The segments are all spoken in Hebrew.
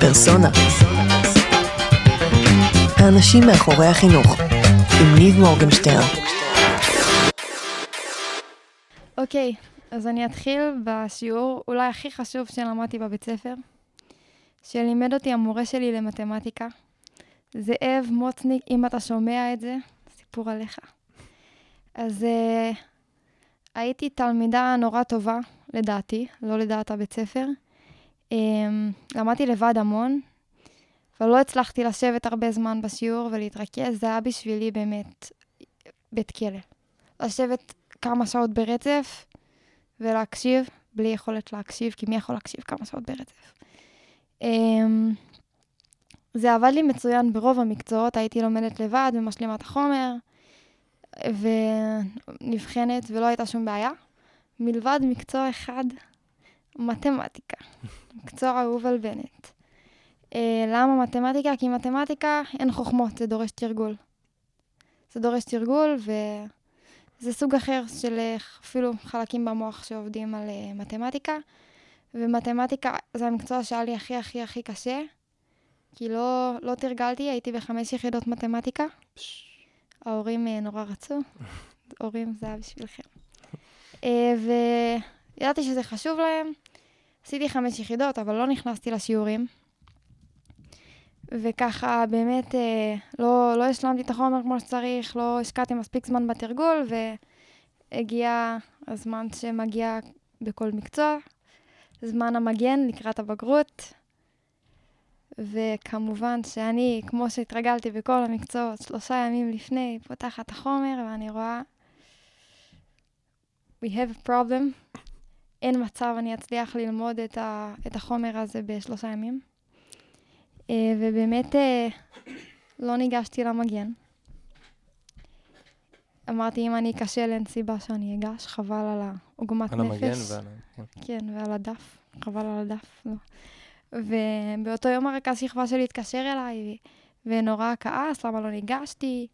פרסונה. האנשים מאחורי החינוך, עם ניב מורגנשטיין. אוקיי, אז אני אתחיל בשיעור אולי הכי חשוב שלמדתי בבית ספר, שלימד אותי המורה שלי למתמטיקה. זאב מוצניק, אם אתה שומע את זה, סיפור עליך. אז uh, הייתי תלמידה נורא טובה, לדעתי, לא לדעת הבית ספר. Um, למדתי לבד המון, אבל לא הצלחתי לשבת הרבה זמן בשיעור ולהתרכז, זה היה בשבילי באמת בית כלא. לשבת כמה שעות ברצף ולהקשיב, בלי יכולת להקשיב, כי מי יכול להקשיב כמה שעות ברצף? Um, זה עבד לי מצוין ברוב המקצועות, הייתי לומדת לבד ומשלימה את החומר, ונבחנת, ולא הייתה שום בעיה. מלבד מקצוע אחד, מתמטיקה. מקצוע אהוב על בנט. Uh, למה מתמטיקה? כי מתמטיקה אין חוכמות, זה דורש תרגול. זה דורש תרגול, וזה סוג אחר של אה, אפילו חלקים במוח שעובדים על uh, מתמטיקה. ומתמטיקה זה המקצוע שהיה לי הכי הכי הכי קשה, כי לא, לא תרגלתי, הייתי בחמש יחידות מתמטיקה. ההורים uh, נורא רצו, הורים זה היה בשבילכם. Uh, וידעתי שזה חשוב להם. עשיתי חמש יחידות, אבל לא נכנסתי לשיעורים. וככה באמת אה, לא, לא השלמתי את החומר כמו שצריך, לא השקעתי מספיק זמן בתרגול, והגיע הזמן שמגיע בכל מקצוע, זמן המגן לקראת הבגרות. וכמובן שאני, כמו שהתרגלתי בכל המקצועות, שלושה ימים לפני, פותחת החומר ואני רואה, we have a problem. אין מצב אני אצליח ללמוד את, ה, את החומר הזה בשלושה ימים. Uh, ובאמת uh, לא ניגשתי למגן. אמרתי, אם אני אכשל, אין סיבה שאני אגש, חבל על העוגמת על נפש. המגן ועל... כן. כן, ועל הדף, חבל על הדף, לא. ובאותו יום הרכז שכבה שלי התקשר אליי, ונורא כעס למה לא ניגשתי,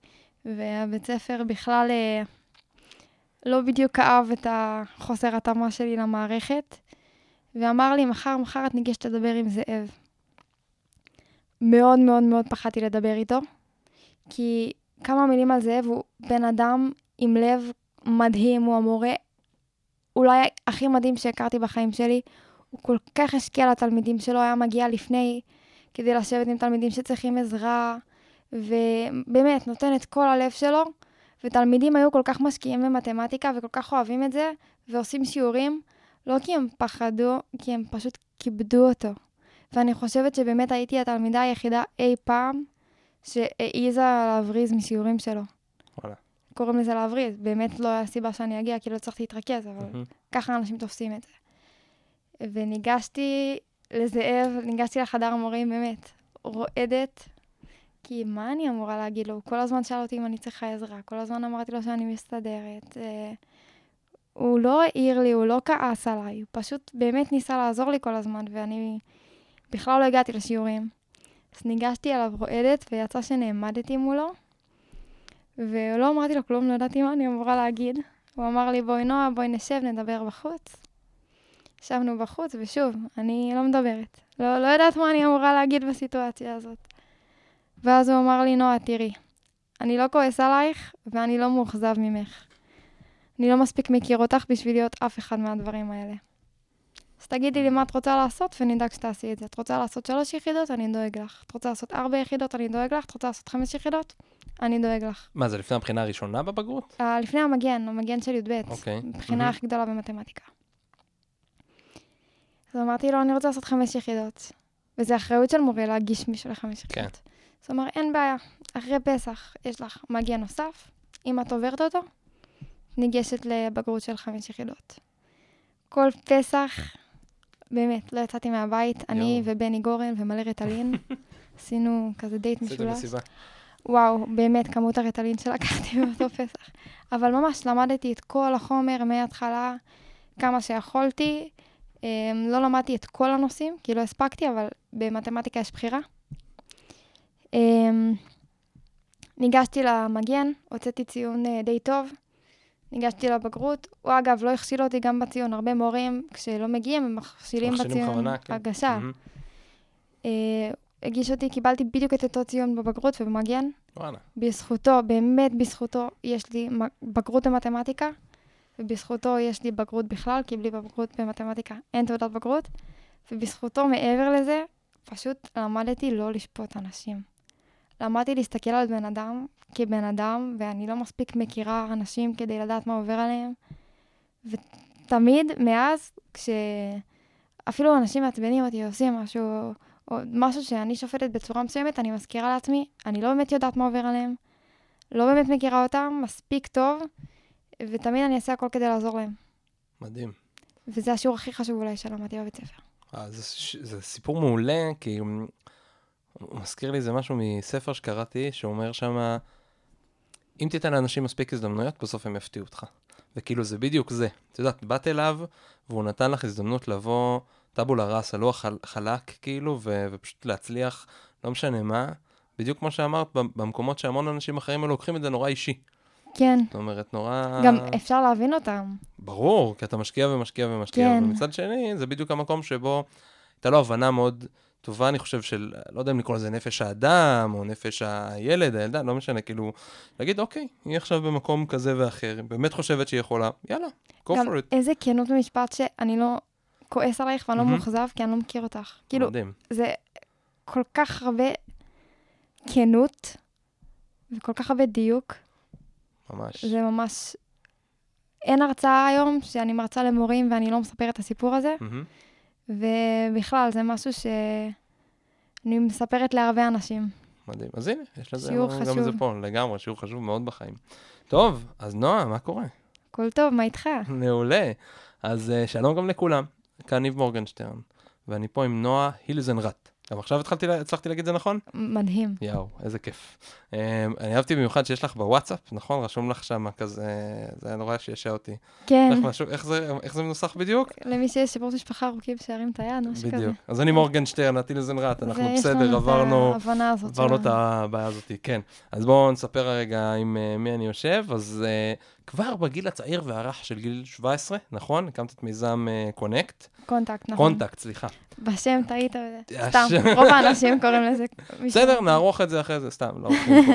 והבית ספר בכלל אה, לא בדיוק כאב את החוסר התאמה שלי למערכת, ואמר לי, מחר, מחר את ניגשת לדבר עם זאב. מאוד מאוד מאוד פחדתי לדבר איתו, כי כמה מילים על זאב, הוא בן אדם עם לב מדהים, הוא המורה אולי הכי מדהים שהכרתי בחיים שלי. הוא כל כך השקיע לתלמידים שלו, היה מגיע לפני כדי לשבת עם תלמידים שצריכים עזרה, ובאמת, נותן את כל הלב שלו, ותלמידים היו כל כך משקיעים במתמטיקה וכל כך אוהבים את זה, ועושים שיעורים, לא כי הם פחדו, כי הם פשוט כיבדו אותו. ואני חושבת שבאמת הייתי התלמידה היחידה אי פעם שהעיזה להבריז משיעורים שלו. וואלה. קוראים לזה להבריז, באמת לא היה סיבה שאני אגיע, כי לא הצלחתי להתרכז, אבל מהמם. ככה אנשים תופסים את זה. וניגשתי לזאב, ניגשתי לחדר המורים, באמת, רועדת, כי מה אני אמורה להגיד לו? הוא כל הזמן שאל אותי אם אני צריכה עזרה, כל הזמן אמרתי לו שאני מסתדרת. אה, הוא לא העיר לי, הוא לא כעס עליי, הוא פשוט באמת ניסה לעזור לי כל הזמן, ואני בכלל לא הגעתי לשיעורים. אז ניגשתי אליו רועדת, ויצא שנעמדתי מולו, ולא אמרתי לו כלום, לא ידעתי מה אני אמורה להגיד. הוא אמר לי, בואי נועה, בואי נשב, נדבר בחוץ. ישבנו בחוץ, ושוב, אני לא מדברת. לא, לא יודעת מה אני אמורה להגיד בסיטואציה הזאת. ואז הוא אמר לי, נועה, תראי, אני לא כועס עלייך, ואני לא מאוכזב ממך. אני לא מספיק מכיר אותך בשביל להיות אף אחד מהדברים האלה. אז תגידי לי מה את רוצה לעשות, ונדאג שתעשי את זה. את רוצה לעשות שלוש יחידות, אני דואג לך. את רוצה לעשות ארבע יחידות, אני דואג לך. את רוצה לעשות חמש יחידות, אני דואג לך. מה, זה לפני הבחינה הראשונה בבגרות? Uh, לפני המגן, המגן של י"ב. אוקיי. הבחינה מהמם. הכי גדולה במתמטיקה. אז אמרתי לו, אני רוצה לעשות חמש יחידות. וזה אחריות של מורה להגיש מישהו לחמש כן. אז הוא אמר, אין בעיה, אחרי פסח יש לך מגיע נוסף, אם את עוברת אותו, ניגשת לבגרות של חמש יחידות. כל פסח, באמת, לא יצאתי מהבית, אני יואו. ובני גורן ומלא רטלין, עשינו כזה דייט משולש. וואו, באמת, כמות הרטלין שלקחתי באותו פסח. אבל ממש למדתי את כל החומר מההתחלה, כמה שיכולתי. אמ, לא למדתי את כל הנושאים, כי לא הספקתי, אבל במתמטיקה יש בחירה. אמ, ניגשתי למגן, הוצאתי ציון אה, די טוב. ניגשתי לבגרות. הוא אגב לא הכשיל אותי גם בציון. הרבה מורים, כשלא מגיעים, הם מכשילים בציון כן. הגשה. מהמם. אה, הגיש אותי, קיבלתי בדיוק את אותו ציון בבגרות ובמגן. וואלה. בזכותו, באמת בזכותו, יש לי בגרות במתמטיקה, ובזכותו יש לי בגרות בכלל, כי בלי בגרות במתמטיקה אין תעודת בגרות, ובזכותו, מעבר לזה, פשוט למדתי לא לשפוט אנשים. למדתי להסתכל על בן אדם כבן אדם, ואני לא מספיק מכירה אנשים כדי לדעת מה עובר עליהם. ותמיד, מאז, כשאפילו אנשים מעצבנים אותי, עושים משהו, או משהו שאני שופטת בצורה מסוימת, אני מזכירה לעצמי, אני לא באמת יודעת מה עובר עליהם, לא באמת מכירה אותם מספיק טוב, ותמיד אני אעשה הכל כדי לעזור להם. מדהים. וזה השיעור הכי חשוב אולי שלמדתי בבית ספר. אה, זה, זה סיפור מעולה, כי מזכיר לי איזה משהו מספר שקראתי, שאומר שמה, אם תיתן לאנשים מספיק הזדמנויות, בסוף הם יפתיעו אותך. וכאילו זה בדיוק זה. את יודעת, באת אליו, והוא נתן לך הזדמנות לבוא טאבולה ראסה, לוח חל- חלק, כאילו, ו- ופשוט להצליח, לא משנה מה. בדיוק כמו שאמרת, במ- במקומות שהמון אנשים אחרים היו לוקחים את זה נורא אישי. כן, זאת אומרת, נורא... גם אפשר להבין אותם. ברור, כי אתה משקיע ומשקיע ומשקיע, כן. ומצד שני, זה בדיוק המקום שבו הייתה לו הבנה מאוד טובה, אני חושב, של, לא יודע אם לקרוא לזה נפש האדם, או נפש הילד, הילדה, לא משנה, כאילו, להגיד, אוקיי, היא עכשיו במקום כזה ואחר, היא באמת חושבת שהיא יכולה, יאללה, go for it. איזה כנות במשפט שאני לא כועס עלייך ואני לא מהמם. מאוכזב, כי אני לא מכיר אותך. כאילו, מדהים. זה כל כך הרבה כנות, וכל כך הרבה דיוק. ממש. זה ממש... אין הרצאה היום שאני מרצה למורים ואני לא מספרת את הסיפור הזה, מהמם. ובכלל, זה משהו שאני מספרת להרבה אנשים. מדהים. אז הנה, יש לזה שיעור גם חשוב. את זה פה, לגמרי, שיעור חשוב מאוד בחיים. טוב, אז נועה, מה קורה? הכל טוב, מה איתך? מעולה. אז uh, שלום גם לכולם, כאן ניב מורגנשטרן, ואני פה עם נועה הילזנרט. גם עכשיו התחלתי, הצלחתי להגיד את זה נכון? מדהים. יואו, איזה כיף. Um, אני אהבתי במיוחד שיש לך בוואטסאפ, נכון? רשום לך שם כזה, זה היה נורא שישע אותי. כן, איך, משהו, איך, זה, איך זה מנוסח בדיוק? למי שיש שיפור משפחה ארוכים שירים את היד, משהו כזה. בדיוק. אז אני מורגנשטרן, את הילזנרט, אנחנו בסדר, עברנו... עברנו את. הבעיה הזאת, כן. אז בואו נספר רגע עם uh, מי אני יושב. אז uh, כבר בגיל הצעיר והרך של גיל 17, נכון? הקמת את מיזם Connect. Contact, נכון. Contact, סליחה. בשם טעית, הש- סתם, רוב האנשים קוראים לזה. בסדר, נערוך את זה אחרי זה, סתם,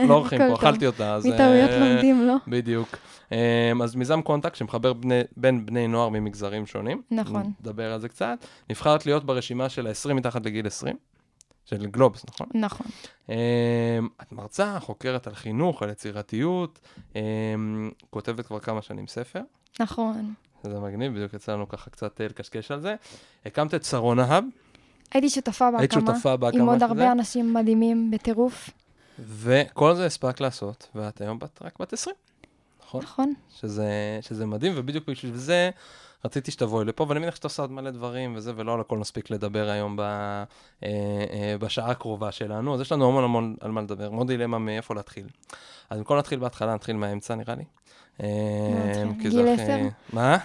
לא עורכים פה, לא. אכלתי אותה. אז, מטעויות אה, לומדים, לא? בדיוק. אמ, אז מיזם Contact שמחבר בין בני נוער ממגזרים שונים. נכון. נדבר על זה קצת. נבחרת להיות ברשימה של ה-20 מתחת לגיל 20, של גלובס, נכון? נכון. אמ, את מרצה, חוקרת על חינוך, על יצירתיות, אמ, כותבת כבר כמה שנים ספר. נכון. זה מגניב, בדיוק יצא לנו ככה קצת אה, לקשקש על זה. הקמת את שרונה האב, הייתי שותפה היית בהקמה, שותפה בהקמה עם עוד של הרבה זה, אנשים מדהימים בטירוף. וכל זה הספק לעשות, ואת היום בת, רק בת 20, נכון? נכון. שזה, שזה מדהים, ובדיוק בשביל זה רציתי שתבואי לפה, ואני מניח שאתה עושה עוד מלא דברים וזה, ולא על הכל נספיק לדבר היום ב, אה, אה, בשעה הקרובה שלנו, אז יש לנו המון המון על מה לדבר, מאוד דילמה מאיפה להתחיל. אז במקום להתחיל בהתחלה, נתחיל מהאמצע נראה לי. אה, גיל עשר? מה?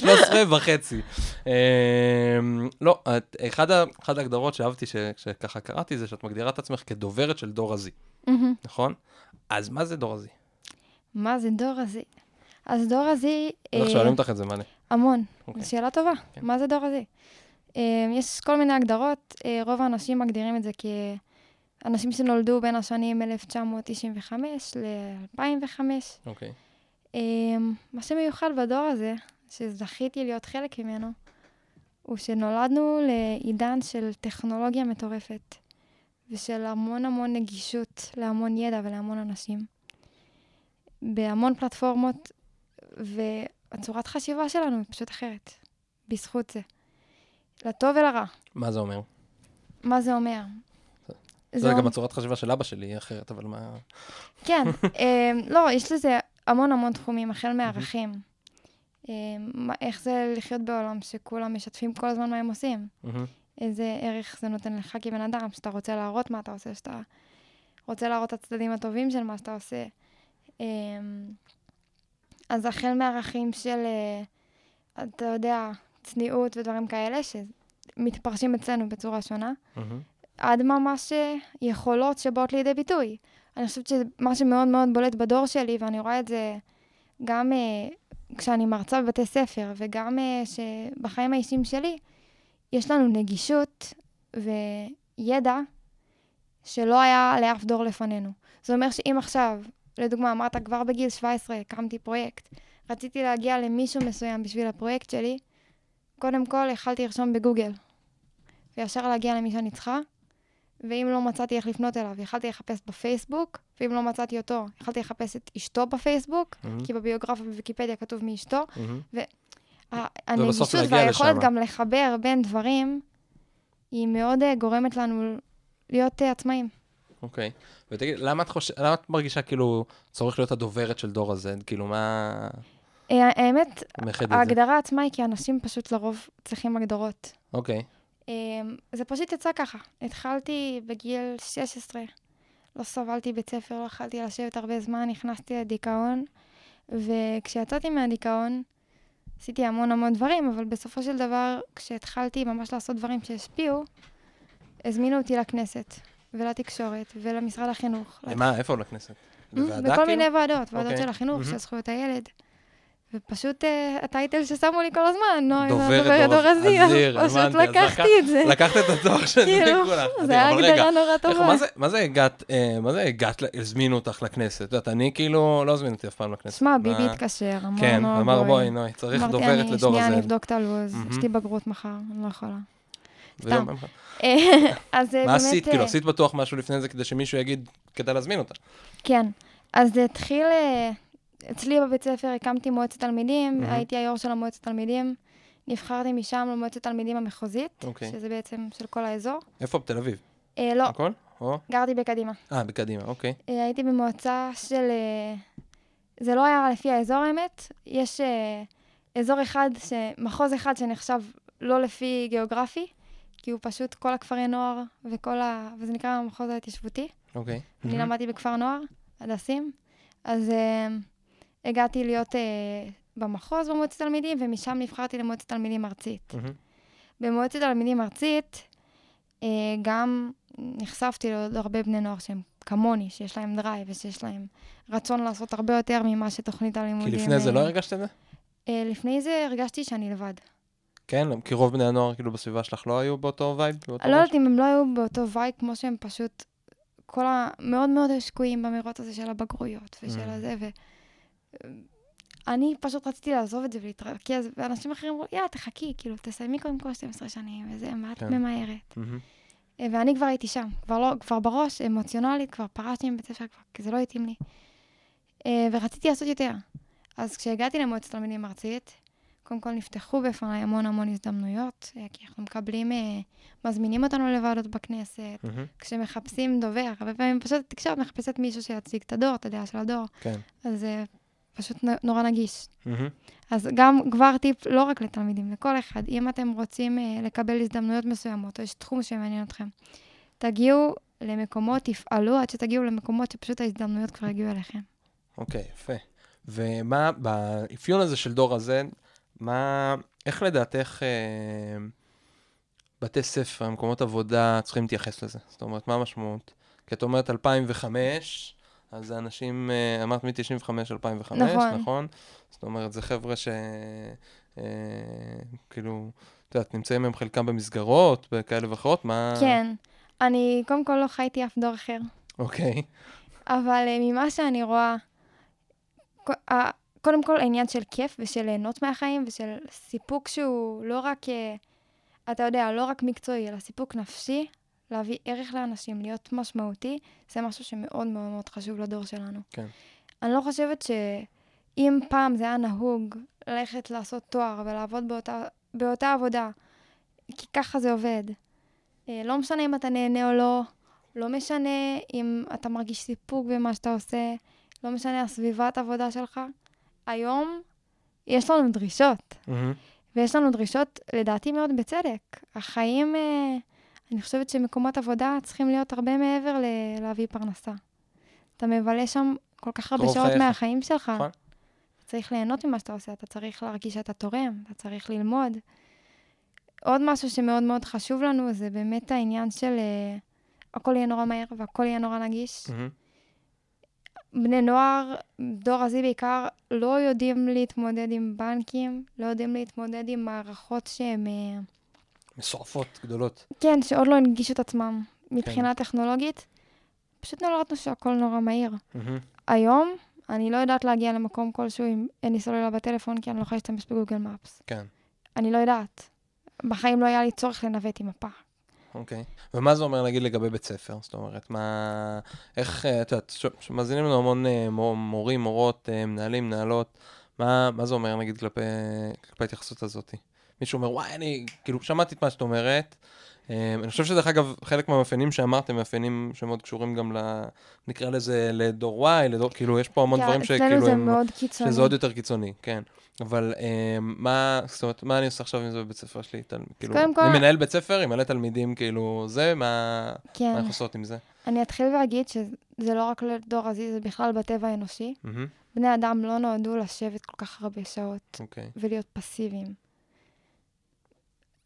13 וחצי. אה, לא, אחד ההגדרות שאהבתי ש- שככה קראתי, זה שאת מגדירה את עצמך כדוברת של דור הזי. נכון? אז מה זה דור הזי? מה זה דור הזה? אז דור הזה... בטח אה, שואלים אותך את זה מלא. המון. אוקיי. זו שאלה טובה. כן. מה זה דור הזה? אה, יש כל מיני הגדרות, אה, רוב האנשים מגדירים את זה כאנשים שנולדו בין השנים 1995 ל-2005. אוקיי. אה, מה שמיוחד בדור הזה, שזכיתי להיות חלק ממנו, הוא שנולדנו לעידן של טכנולוגיה מטורפת, ושל המון המון נגישות להמון ידע ולהמון אנשים. בהמון פלטפורמות, והצורת חשיבה שלנו היא פשוט אחרת, בזכות זה. לטוב ולרע. מה זה אומר? מה זה אומר? זה אומר- גם הצורת חשיבה של אבא שלי היא אחרת, אבל מה... כן, אמ, לא, יש לזה המון המון תחומים, החל מערכים. מה- איך זה לחיות בעולם שכולם משתפים כל הזמן מה הם עושים. איזה ערך זה נותן לך כבן אדם, שאתה רוצה להראות מה אתה עושה, שאתה רוצה להראות את הצדדים הטובים של מה שאתה עושה. אז החל מערכים של, אה, אתה יודע, צניעות ודברים כאלה, שמתפרשים אצלנו בצורה שונה, מהמם. עד ממש אה, יכולות שבאות לידי ביטוי. אני חושבת שמה שמאוד מאוד בולט בדור שלי, ואני רואה את זה גם אה, כשאני מרצה בבתי ספר, וגם אה, שבחיים האישיים שלי, יש לנו נגישות ידע שלא היה לאף דור לפנינו. זה אומר שאם עכשיו, לדוגמה, אמרת כבר בגיל 17, הקמתי פרויקט, רציתי להגיע למישהו מסוים בשביל הפרויקט שלי, קודם כל יכלתי לרשום בגוגל, וישר להגיע למי שאני צריכה, ואם לא מצאתי איך לפנות אליו, יכלתי לחפש בפייסבוק, ואם לא מצאתי אותו, יכלתי לחפש את אשתו בפייסבוק, מהמם, כי בביוגרפיה בוויקיפדיה כתוב מי אשתו. מהמם. ה- הנגישות להגיע והיכולת לשם. גם לחבר בין דברים, היא מאוד אה, גורמת לנו להיות אה, עצמאים. אוקיי. ותגיד, למה את חושבת, למה את מרגישה כאילו צורך להיות הדוברת של דור ה-Z? כאילו, מה אה, האמת? ההגדרה עצמה היא כי אנשים פשוט לרוב צריכים הגדרות. אוקיי. אה, זה פשוט יצא ככה. התחלתי בגיל 16, לא סבלתי בית ספר, לא יכלתי לשבת הרבה זמן, נכנסתי לדיכאון, וכשיצאתי מהדיכאון, עשיתי המון המון דברים, אבל בסופו של דבר, כשהתחלתי ממש לעשות דברים שהשפיעו, הזמינו אותי לכנסת, ולתקשורת, ולמשרד החינוך. למה, איפה לכנסת? לוועדה בכל כאילו? מיני ועדות, ועדות אוקיי. של החינוך, מהמם. של זכויות הילד. ופשוט אה, הטייטל ששמו לי כל הזמן, נוי, דוברת דור הזיר. הזיר, פשוט לקחתי לקחת- את זה. לקחת את התואר זה כאילו, כולה. זה היה הגדרה נורא טובה. מה זה- הגעת, אה, מה זה הגעת, ל- הזמינו אותך לכנסת? את יודעת, אני כאילו, לא הזמין אותי אף פעם לכנסת. שמע, ביבי התקשר, אמר כן, לו, אמר בואי, נוי, צריך אמרתי, דוברת אני לדור שנייה, הזה. אני אבדוק את הלו"ז. יש לי בגרות מחר, אני לא יכולה. וגם- אה, אז אה, מה באמת... עשית? אה, כאילו, עשית בטוח משהו לפני זה כדי שמישהו יגיד, כדאי להזמין אותה. כן. אז זה התחיל, אה, אצלי בבית ספר הקמתי מועצת תלמידים. הייתי היו"ר של המועצת תלמידים, נבחרתי משם למועצת תלמידים המחוזית, אוקיי. שזה בעצם של כל האזור. איפה? בתל אביב. אה, לא, הכל? או? גרתי בקדימה. אה, בקדימה, אוקיי. אה, הייתי במועצה של... אה, זה לא היה לפי האזור האמת, יש אה, אזור אחד. מחוז אחד שנחשב לא לפי גיאוגרפי, כי הוא פשוט כל הכפרי נוער וכל ה... וזה נקרא המחוז ההתיישבותי. אוקיי. אני מהמם. למדתי בכפר נוער, הדסים, אז אה, הגעתי להיות אה, במחוז במועצת תלמידים, ומשם נבחרתי למועצת תלמידים ארצית. מהמם. במועצת תלמידים ארצית אה, גם נחשפתי לעוד הרבה בני נוער שהם כמוני, שיש להם drive ושיש להם רצון לעשות הרבה יותר ממה שתוכנית כי הלימודים... לפני זה לא הרגשת את זה? אה, לפני זה הרגשתי שאני לבד. כן, כי רוב בני הנוער כאילו בסביבה שלך לא היו באותו vibe? אני לא? יודעת אם הם לא היו באותו vibe כמו שהם פשוט... כל ה... מאוד מאוד שקועים במרוץ הזה של הבגרויות ושל Mm. הזה, ו... אני פשוט רציתי לעזוב את זה ולהתרכז, ואנשים אחרים אמרו, יאללה, תחכי, כאילו, תסיימי קודם כל 12 שנים, וזה, מה את כן. ממהרת? אה, ואני כבר הייתי שם, כבר לא, כבר בראש, אמוציונלית, כבר פרשתי מבית ספר, כבר, כי זה לא התאים לי. אה, ורציתי לעשות יותר. אז כשהגעתי למועצת תלמידים ארצית, קודם כל נפתחו בפניי המון המון הזדמנויות, אה, כי אנחנו מקבלים, אה, מזמינים אותנו לוועדות בכנסת, מהמם. כשמחפשים דובר, הרבה פעמים פשוט התקשורת מחפשת מישהו שיציג את הדור, את הדעה של הדור, כן. אז זה פשוט נורא נגיש. מהמם. אז גם כבר טיפ לא רק לתלמידים, לכל אחד, אם אתם רוצים אה, לקבל הזדמנויות מסוימות, או יש תחום שמעניין אתכם, תגיעו למקומות, תפעלו עד שתגיעו למקומות שפשוט ההזדמנויות כבר יגיעו אליכם. אוקיי, יפה. ומה, באפיון הזה של דור הזה, מה, איך לדעתך אה, בתי ספר, מקומות עבודה, צריכים להתייחס לזה? זאת אומרת, מה המשמעות? כי את אומרת 2005, אז זה אנשים, אה, אמרת מ-95 2005, נכון. נכון? זאת אומרת, זה חבר'ה ש... אה, כאילו, את יודעת, נמצאים הם חלקם במסגרות, בכאלה ואחרות, מה... כן, אני קודם כל לא חייתי אף דור אחר, אוקיי, אבל אה, ממה שאני רואה, קודם כל העניין של כיף ושל ליהנות מהחיים ושל סיפוק שהוא לא רק, אה, אתה יודע, לא רק מקצועי, אלא סיפוק נפשי, להביא ערך לאנשים, להיות משמעותי, זה משהו שמאוד מאוד מאוד חשוב לדור שלנו. כן. אני לא חושבת שאם פעם זה היה נהוג ללכת לעשות תואר ולעבוד באותה, באותה עבודה, כי ככה זה עובד. אה, לא משנה אם אתה נהנה או לא, לא משנה אם אתה מרגיש סיפוק במה שאתה עושה, לא משנה הסביבת עבודה שלך. היום יש לנו דרישות, מהמם. ויש לנו דרישות, לדעתי, מאוד בצדק. החיים, אה, אני חושבת שמקומות עבודה צריכים להיות הרבה מעבר ל- להביא פרנסה. אתה מבלה שם כל כך הרבה שעות חייך. מהחיים שלך. נכון. אתה צריך ליהנות ממה שאתה עושה, אתה צריך להרגיש שאתה תורם, אתה צריך ללמוד. עוד משהו שמאוד מאוד חשוב לנו זה באמת העניין של אה, הכל יהיה נורא מהר והכל יהיה נורא נגיש. מהמם. בני נוער, דור הזי בעיקר, לא יודעים להתמודד עם בנקים, לא יודעים להתמודד עם מערכות שהן אה, מסועפות, גדולות. כן, שעוד לא הנגישו את עצמם מבחינה טכנולוגית. פשוט נולדנו שהכל נורא מהיר. מהמם. היום, אני לא יודעת להגיע למקום כלשהו אם אין לי סוללה בטלפון, כי אני לא יכולה להשתמש בגוגל מפס. כן, אני לא יודעת. בחיים לא היה לי צורך לנווט עם מפה. אוקיי. ומה זה אומר, נגיד, לגבי בית ספר? זאת אומרת, מה... איך, אה, את יודעת, שמאזינים לנו המון אה, מו- מורים, מורות, אה, מנהלים, מנהלות, מה, מה זה אומר, נגיד, כלפי, כלפי ההתייחסות הזאת? מישהו אומר, וואי, אני, כאילו, שמעתי את מה שאת אומרת. אה, אני חושב שדרך אגב, חלק מהמאפיינים שאמרתם, מאפיינים שמאוד קשורים גם ל... נקרא לזה לדור Y, לדור, כאילו, יש פה המון דברים אצלנו שכאילו זה הם... מאוד קיצוני. שזה עוד יותר קיצוני, כן. אבל אה, מה, זאת אומרת, מה אני עושה עכשיו עם זה בבית ספר שלי? תל, כאילו, קודם כל- אני מנהל בית ספר עם מלא תלמידים, כאילו, זה, מה, כן. מה אנחנו עושות עם זה? אני אתחיל ואגיד שזה לא רק לדור הזי, זה בכלל בטבע האנושי. מהמם, בני אדם לא נועדו לשבת כל כך הרבה שעות אוקיי. ולהיות פסיביים.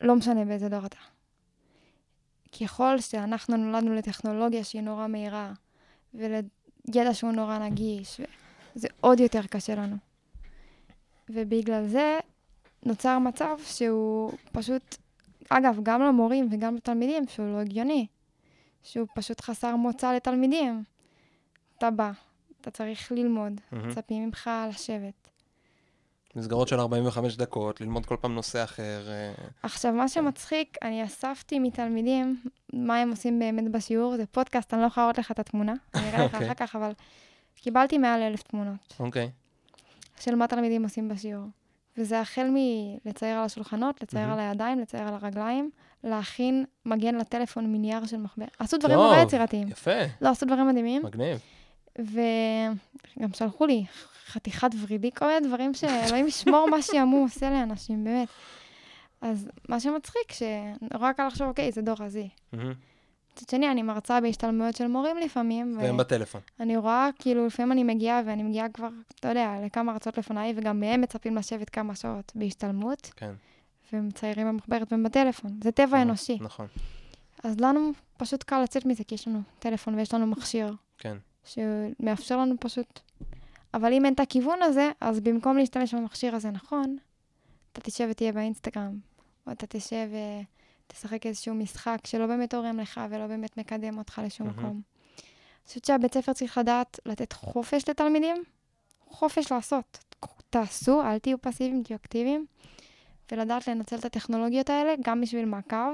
לא משנה באיזה דור אתה. ככל שאנחנו נולדנו לטכנולוגיה שהיא נורא מהירה, ולידע שהוא נורא נגיש, זה עוד יותר קשה לנו. ובגלל זה נוצר מצב שהוא פשוט, אגב, גם למורים וגם לתלמידים, שהוא לא הגיוני. שהוא פשוט חסר מוצא לתלמידים. אתה בא, אתה צריך ללמוד. מצפים ממך לשבת. מסגרות של 45 דקות, ללמוד כל פעם נושא אחר. אה, עכשיו, מה שמצחיק, אני אספתי מתלמידים מה הם עושים באמת בשיעור, זה פודקאסט, אני לא יכולה להראות לך את התמונה, אני אראה לך אוקיי. אחר כך, אבל קיבלתי מעל אלף תמונות אוקיי, של מה תלמידים עושים בשיעור. וזה החל מלצייר על השולחנות, לצייר מהמם. על הידיים, לצייר על הרגליים, להכין מגן לטלפון מנייר של מחברת. עשו דברים נורא יצירתיים. יפה, לא, עשו דברים מדהימים, מגניב. וגם שלחו לי חתיכת ורידי, כל מיני דברים שאלוהים ישמור מה שעמו עושה לאנשים, באמת. אז מה שמצחיק, שנורא קל לחשוב, אוקיי, זה דור הזי. מהמם. מצד שני, אני מרצה בהשתלמויות של מורים לפעמים, והם בטלפון. ואני רואה, כאילו, לפעמים אני מגיעה, ואני מגיעה כבר, אתה יודע, לכמה הרצאות לפניי, וגם מהם מצפים לשבת כמה שעות בהשתלמות, כן. ומציירים במחברת והם בטלפון. זה טבע אה, אנושי. נכון, אז לנו פשוט קל לצאת מזה, כי יש לנו טלפון ויש לנו מכשיר. כן. שמאפשר לנו פשוט... אבל אם אין את הכיוון הזה, אז במקום להשתמש במכשיר הזה נכון, אתה תשב ותהיה באינסטגרם, או אתה תשב ותשחק איזשהו משחק שלא באמת תורם לך ולא באמת מקדם אותך לשום מהמם. מקום. אני חושבת שהבית ספר צריך לדעת לתת חופש לתלמידים, חופש לעשות. תעשו, אל תהיו פסיביים, תהיו אקטיביים, ולדעת לנצל את הטכנולוגיות האלה גם בשביל מעקב,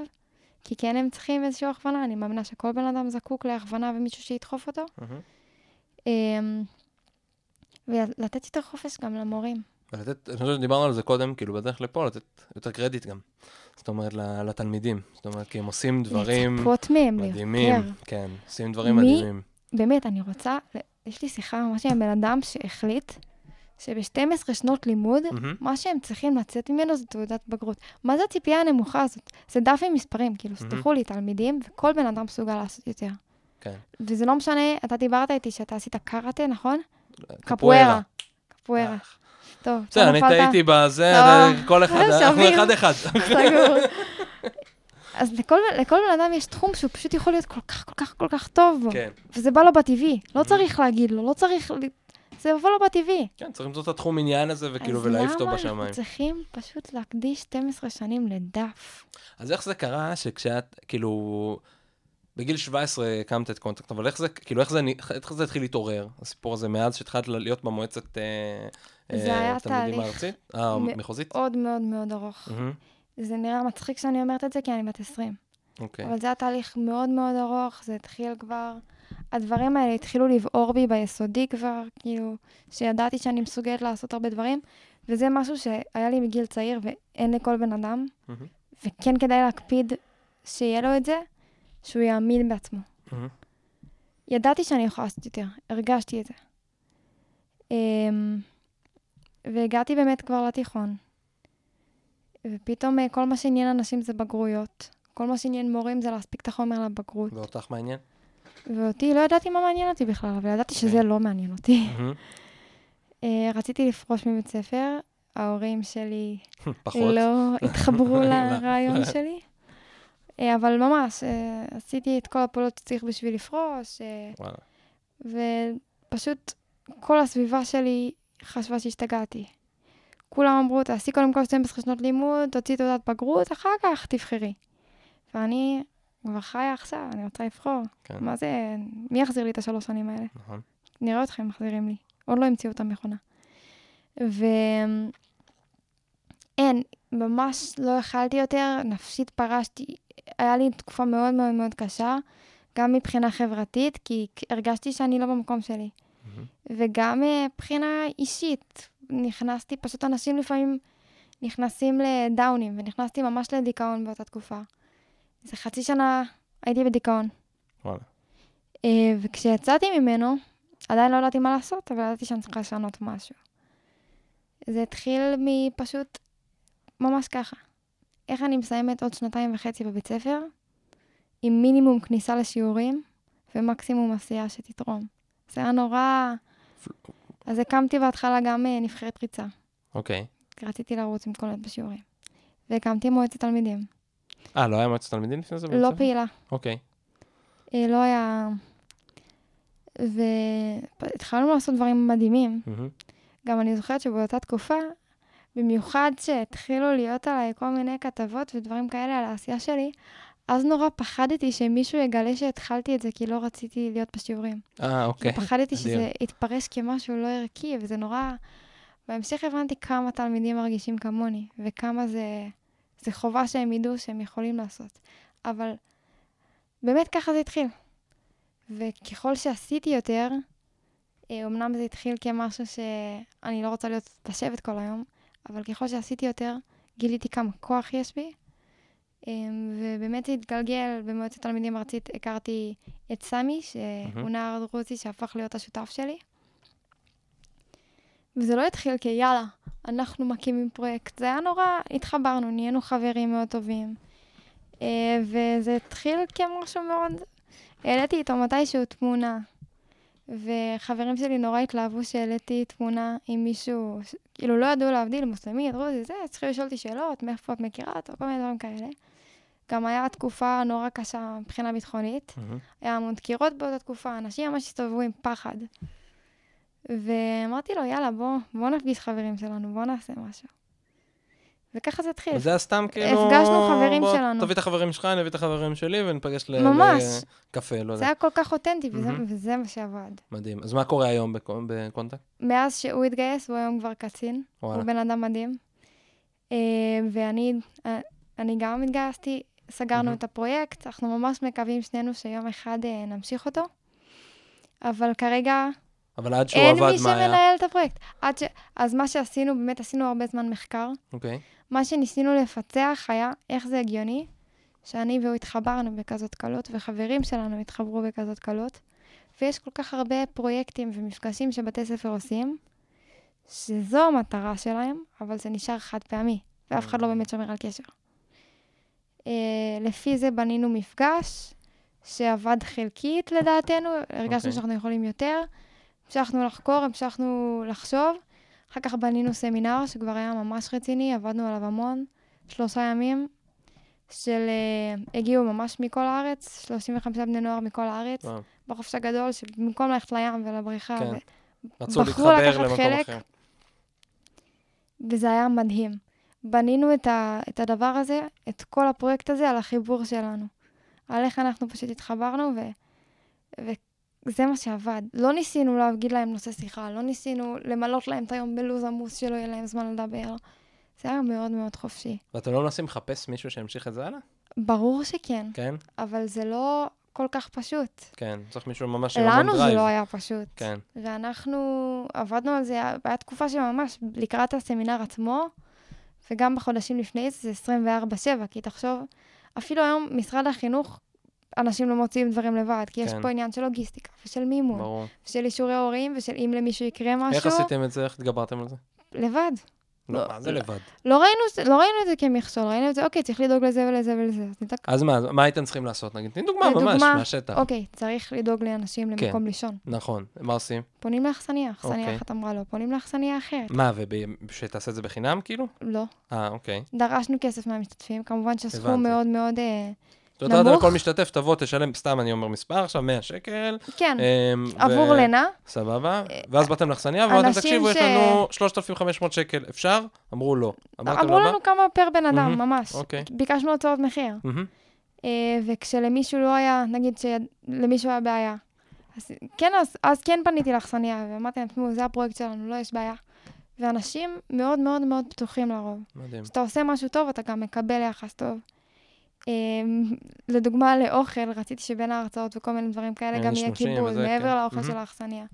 כי כן הם צריכים איזושהי הכוונה, אני מאמינה שכל בן אדם זקוק להכוונה ומישהו שידחוף אותו. אמ, ולתת יותר חופש גם למורים. ולתת, אני חושב שדיברנו על זה קודם, כאילו בדרך לפה, לתת יותר קרדיט גם. זאת אומרת, לתלמידים. זאת אומרת, כי הם עושים דברים לצפות מהם מדהימים. ליותר. כן, עושים דברים מי- מדהימים. באמת, אני רוצה, יש לי שיחה ממש עם בן אדם שהחליט שב-12 שנות לימוד, מהמם. מה שהם צריכים לצאת ממנו זה תעודת בגרות. מה זה הציפייה הנמוכה הזאת? זה דף עם מספרים, כאילו, מהמם. סלחו לי, תלמידים, וכל בן אדם מסוגל לעשות יותר. כן. וזה לא משנה, אתה דיברת איתי שאתה עשית קראטה, נכון? קפוארה. קפוארה. אה. טוב, בסדר, אני. טעיתי בזה, כל אחד, אנחנו שביר. אחד-אחד. אז לכל, לכל בן אדם יש תחום שהוא פשוט יכול להיות כל כך, כל כך, כל כך טוב בו. כן, וזה בא לו בטבעי. לא צריך להגיד לו, לא צריך... זה יבוא לו בטבעי. כן, צריך למצוא את התחום עניין הזה, וכאילו, ולהעיף אותו אז למה בשמיים. אנחנו צריכים פשוט להקדיש 12 שנים לדף? אז איך זה קרה שכשאת, כאילו, בגיל 17 הקמת את קונטקט, אבל איך זה, כאילו, איך זה, איך זה התחיל להתעורר, הסיפור הזה, מאז שהתחלת להיות במועצת אה, זה אה, היה תלמידים תהליך הארצית? אה, מ- מחוזית? מאוד מאוד מאוד ארוך. זה נראה מצחיק שאני אומרת את זה, כי אני בת 20. אוקיי. אבל זה היה תהליך מאוד מאוד ארוך, זה התחיל כבר... הדברים האלה התחילו לבעור בי ביסודי כבר, כאילו, שידעתי שאני מסוגלת לעשות הרבה דברים, וזה משהו שהיה לי מגיל צעיר ואין לכל בן אדם, מהמם, וכן כדאי להקפיד שיהיה לו את זה, שהוא יאמין בעצמו. מהמם. ידעתי שאני יכולה לעשות יותר, הרגשתי את זה. אמ, והגעתי באמת כבר לתיכון. ופתאום אה, כל מה שעניין אנשים זה בגרויות. כל מה שעניין מורים זה להספיק את החומר לבגרות. ואותך מעניין? ואותי, לא ידעתי מה מעניין אותי בכלל, אבל ידעתי שזה אוקיי. לא מעניין אותי. אה, רציתי לפרוש מבית ספר, ההורים שלי. לא התחברו לרעיון שלי. אה, אבל ממש, עשיתי את כל הפעולות שצריך בשביל לפרוש. ופשוט כל הסביבה שלי חשבה שהשתגעתי. כולם אמרו, תעשי קודם כל 12 שנות לימוד, תוציאי תעודת בגרות, אחר כך תבחרי. ואני כבר חיה עכשיו, אני רוצה לבחור. כן, מה זה, מי יחזיר לי את השלוש שנים האלה? נכון. נראה אתכם מחזירים לי. עוד לא המציאו את המכונה. ואין, ממש לא יכלתי יותר, נפשית פרשתי. היה לי תקופה מאוד מאוד מאוד קשה, גם מבחינה חברתית, כי הרגשתי שאני לא במקום שלי. מהמם. וגם אה, מבחינה אישית. נכנסתי, פשוט אנשים לפעמים נכנסים לדאונים, ונכנסתי ממש לדיכאון באותה תקופה. איזה חצי שנה הייתי בדיכאון. וואלה. אה, וכשיצאתי ממנו, עדיין לא ידעתי מה לעשות, אבל ידעתי שאני צריכה לשנות משהו. זה התחיל מפשוט ממש ככה. איך אני מסיימת עוד שנתיים וחצי בבית ספר, עם מינימום כניסה לשיעורים ומקסימום עשייה שתתרום. זה היה נורא... אז הקמתי בהתחלה גם אה, נבחרת ריצה. אוקיי. כי רציתי לרוץ עם כל בשיעורים. והקמתי מועצת תלמידים. אה, לא היה מועצת תלמידים לפני זה? לא ספר? פעילה. אוקיי. אה, לא היה... והתחלנו לעשות דברים מדהימים. מהמם. גם אני זוכרת שבאותה תקופה, במיוחד שהתחילו להיות עליי כל מיני כתבות ודברים כאלה על העשייה שלי, אז נורא פחדתי שמישהו יגלה שהתחלתי את זה, כי לא רציתי להיות בשיעורים. אה, אוקיי. כי פחדתי אדיר. שזה יתפרש כמשהו לא ערכי, וזה נורא... בהמשך הבנתי כמה תלמידים מרגישים כמוני, וכמה זה, זה חובה שהם ידעו שהם יכולים לעשות. אבל באמת ככה זה התחיל. וככל שעשיתי יותר, אה, אמנם זה התחיל כמשהו שאני לא רוצה להיות, לשבת כל היום, אבל ככל שעשיתי יותר, גיליתי כמה כוח יש בי. אה, ובאמת התגלגל במועצת תלמידים ארצית, הכרתי את סמי, שהוא. נער דרוזי שהפך להיות השותף שלי. וזה לא התחיל כיאללה, אנחנו מקימים פרויקט. זה היה נורא, התחברנו, נהיינו חברים מאוד טובים. אה, וזה התחיל כמשהו מאוד... העליתי איתו מתישהו תמונה, וחברים שלי נורא התלהבו שהעליתי תמונה עם מישהו, כאילו לא ידעו להבדיל, מוסלמי, דרוזי, זה, צריכים לשאול אותי שאלות, מאיפה את מכירה אותו, כל מיני דברים כאלה. גם היה תקופה נורא קשה מבחינה ביטחונית. מהמם. היה המון דקירות באותה תקופה, אנשים ממש הסתובבו עם פחד. ואמרתי לו, יאללה, בוא, בוא נפגיש חברים שלנו, בוא נעשה משהו. וככה זה התחיל. וזה היה סתם כאילו... הפגשנו חברים בוא, שלנו. תביא את החברים שלך, אני אביא את החברים שלי, וניפגש ל- ממש. לקפה, לא זה יודע. היה כל כך אותנטי, וזה, מהמם. וזה מה שעבד. מדהים. אז מה קורה היום בקו- בקונטקט? מאז שהוא התגייס, הוא היום כבר קצין. וואלה. הוא בן אדם מדהים. אה, ואני אה, אני גם התגייסתי, סגרנו מהמם. את הפרויקט, אנחנו ממש מקווים שנינו שיום אחד אה, נמשיך אותו. אבל כרגע אבל עד שהוא אין עבד, מי מה היה? שמנהל את הפרויקט. עד ש... אז מה שעשינו, באמת עשינו הרבה זמן מחקר. אוקיי. מה שניסינו לפצח היה איך זה הגיוני שאני והוא התחברנו בכזאת קלות, וחברים שלנו התחברו בכזאת קלות. ויש כל כך הרבה פרויקטים ומפגשים שבתי ספר עושים, שזו המטרה שלהם, אבל זה נשאר חד פעמי, ואף אחד לא באמת שומר על קשר. אה, לפי זה בנינו מפגש שעבד חלקית לדעתנו, הרגשנו אוקיי. שאנחנו יכולים יותר, המשכנו לחקור, המשכנו לחשוב. אחר כך בנינו סמינר שכבר היה ממש רציני, עבדנו עליו המון, שלושה ימים, של... אה, הגיעו ממש מכל הארץ, 35 בני נוער מכל הארץ, וואו. בחופש הגדול, שבמקום ללכת לים ולבריכה, כן. ו... בחרו לקחת חלק. אחר. וזה היה מדהים. בנינו את, ה... את הדבר הזה, את כל הפרויקט הזה, על החיבור שלנו. על איך אנחנו פשוט התחברנו, ו... וזה מה שעבד. לא ניסינו להגיד להם נושא שיחה, לא ניסינו למלות להם את היום בלו"ז עמוס שלא יהיה להם זמן לדבר. זה היה מאוד מאוד חופשי. ואתם לא מנסים לחפש מישהו שימשיך את זה הלאה? ברור שכן, כן? אבל זה לא כל כך פשוט. כן. צריך מישהו ממש עם המון לנו drive. זה לא היה פשוט. כן. ואנחנו עבדנו על זה, הייתה תקופה שממש לקראת הסמינר עצמו, וגם בחודשים לפני זה, זה 24-7, כי תחשוב, אפילו היום משרד החינוך, אנשים לא מוציאים דברים לבד, כי יש כן. פה עניין של לוגיסטיקה, ושל מימון, ברור. ושל אישורי הורים, ושל אם למישהו יקרה משהו, איך עשיתם את זה? איך התגברתם על זה? לבד. לא, לא, מה זה לא. לבד? לא ראינו, לא ראינו את זה כמכשול, ראינו את זה, אוקיי, צריך לדאוג לזה ולזה ולזה. אז ניתק... אז מה, מה הייתם צריכים לעשות? נגיד, תני דוגמה ממש, מהשטח. אוקיי, צריך לדאוג לאנשים כן. למקום לישון. נכון. מה עושים? פונים לאכסניה, אכסניה אוקיי. אחת אמרה לא, פונים לאכסניה אחרת. מה, ושתעשה את זה בחינם, כאילו? לא. אה, אוקיי. דרשנו כסף מהמשתתפים, כמובן שהסכום. מאוד מאוד... אה, זאת אומרת, נמוך. לכל משתתף תבוא, תשלם, סתם אני אומר מספר, עכשיו 100 שקל. כן, אמ, ו- עבור לינה. סבבה. ואז באתם לאכסניה, ואמרתם, תקשיבו, יש לנו 3,500 שקל, אפשר? אמרו לא. אמרו? לנו כמה פר בן אדם, ממש. אוקיי. ביקשנו הצעות מחיר. אה, וכשלמישהו לא היה, נגיד שלמישהו היה בעיה, אז כן, אז, אז כן פניתי לאכסניה, ואמרתי להם, תשמעו, זה הפרויקט שלנו, לא יש בעיה. ואנשים מאוד מאוד מאוד פתוחים לרוב. מדהים. כשאתה עושה משהו טוב, אתה גם מקבל יחס טוב. Um, לדוגמה, לאוכל, רציתי שבין ההרצאות וכל מיני דברים כאלה כן, גם יהיה וזה, מעבר כן. לאוכל. של האכסניה.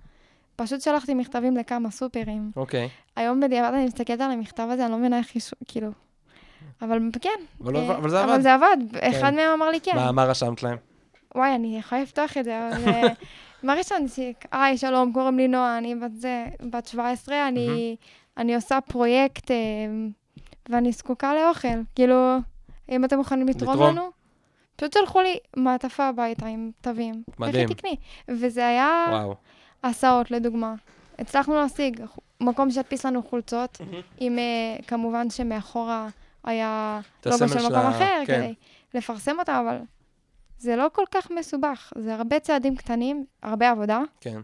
פשוט שלחתי מכתבים לכמה סופרים. אוקיי. היום בדיעבד אני מסתכלת על המכתב הזה, אני לא מבינה איך אישו, כאילו... אבל כן, אבל לא- אה, אבל זה אבל עבד. זה עבד. אחד מהם אמר לי כן. מה- רשמת להם? וואי, אני יכולה לפתוח את זה, אבל... אה, מה רשמתי? היי, שלום, קוראים לי נועה, אני בת זה, בת 17, אני, אני עושה פרויקט אה, ואני זקוקה לאוכל. כאילו, אם אתם מוכנים לתרום לתרום. לנו? פשוט שלחו לי מעטפה הביתה עם תווים. מדהים. לכי תקני. וזה היה וואו. הסעות, לדוגמה. הצלחנו להשיג מקום שידפיס לנו חולצות, עם אה, כמובן שמאחורה היה לוגו של מקום אחר, כן. כדי לפרסם אותה, אבל זה לא כל כך מסובך. זה הרבה צעדים קטנים, הרבה עבודה, כן.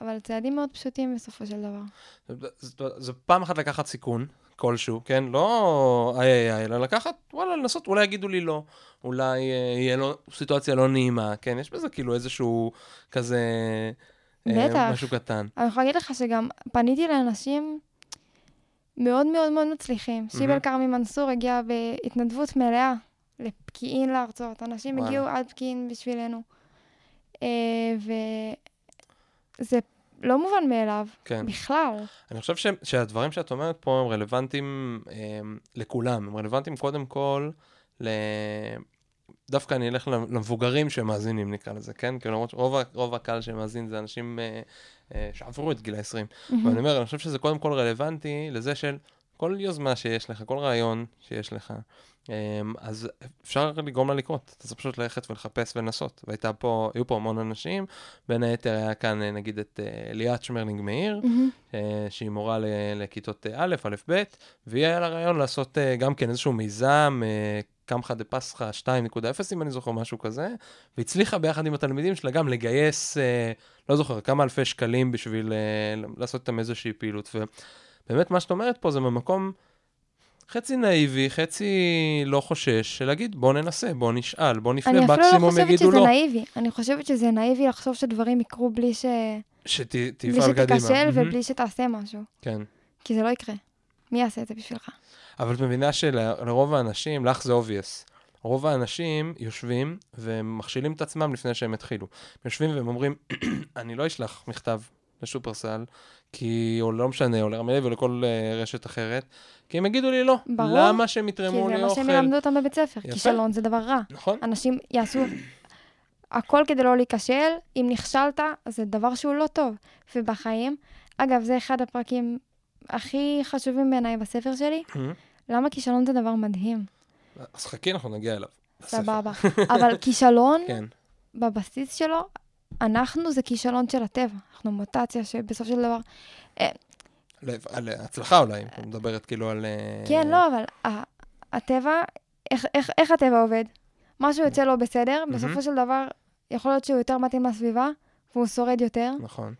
אבל צעדים מאוד פשוטים בסופו של דבר. זה- זה- זה פעם אחת לקחת סיכון כלשהו, כן? לא איי איי איי, אלא לקחת, וואלה, לנסות, אולי יגידו לי לא, אולי אה, יהיה לו סיטואציה לא נעימה, כן? יש בזה כאילו איזשהו כזה... אה, בטח. משהו קטן. אני יכולה להגיד לך שגם פניתי לאנשים מאוד מאוד מאוד מצליחים. שיבל כרמי מנסור הגיע בהתנדבות מלאה לפקיעין להרצות. אנשים וואלה. הגיעו עד פקיעין בשבילנו. אה, וזה לא מובן מאליו, כן. בכלל. אני חושב ש, שהדברים שאת אומרת פה הם רלוונטיים אה, לכולם, הם רלוונטיים קודם כל ל... דווקא אני אלך למבוגרים שמאזינים, נקרא לזה, כן? כי למרות שרוב רוב הקהל שמאזין זה אנשים אה, אה, שעברו את גיל ה-20. ואני אומר, אני חושב שזה קודם כל רלוונטי לזה של כל יוזמה שיש לך, כל רעיון שיש לך, אמ, אז אפשר לגרום לה לקרות. אתה צריך פשוט ללכת ולחפש ולנסות. והייתה פה, היו פה המון אנשים, בין היתר היה כאן אה, נגיד את אה, ליאת שמרלינג מאיר, מהמם. אה, שהיא מורה לכיתות א', א', ב', והיא היה לה רעיון לעשות גם כן איזשהו מיזם, קמחא דה פסחא 2.0, אם אני זוכר, משהו כזה, והצליחה ביחד עם התלמידים שלה גם לגייס, לא זוכר, כמה אלפי שקלים בשביל לעשות איתם איזושהי פעילות. ובאמת, מה שאת אומרת פה זה ממקום חצי נאיבי, חצי לא חושש, להגיד, בוא ננסה, בוא נשאל, בוא נפנה, אני אפילו לא מקסימום חושבת יגידו שזה לא. נאיבי. אני חושבת שזה נאיבי לחשוב שדברים יקרו בלי ש... בלי שתפעל קדימה. שתיכשל מהמם. ובלי שתעשה משהו. כן. כי זה לא יקרה. מי יעשה את זה בשבילך? אבל את מבינה שלרוב האנשים, לך זה obvious. רוב האנשים יושבים ומכשילים את עצמם לפני שהם התחילו. יושבים והם אומרים, אני לא אשלח מכתב לשופרסל, כי, או לא משנה, או לרמלה ולכל uh, רשת אחרת, כי הם יגידו לי לא. ברור, למה שהם כי יתרמו זה לי מה אוכל? שהם ילמדו אותם בבית ספר. יפה. כישלון זה דבר רע. נכון? אנשים יעשו הכל כדי לא להיכשל. אם נכשלת, זה דבר שהוא לא טוב. ובחיים, אגב, זה אחד הפרקים הכי חשובים בעיניי בספר שלי, למה כישלון זה דבר מדהים. אז חכי, אנחנו נגיע אליו. סבבה. אבל כישלון, כן, בבסיס שלו, אנחנו זה כישלון של הטבע. אנחנו מוטציה שבסופו של דבר... לא, על הצלחה אולי, אם את מדברת כאילו על... אה, כן, לא, אבל הטבע, איך, איך, איך הטבע עובד? משהו יוצא לא בסדר. בסופו של דבר, יכול להיות שהוא יותר מתאים לסביבה, והוא שורד יותר, נכון.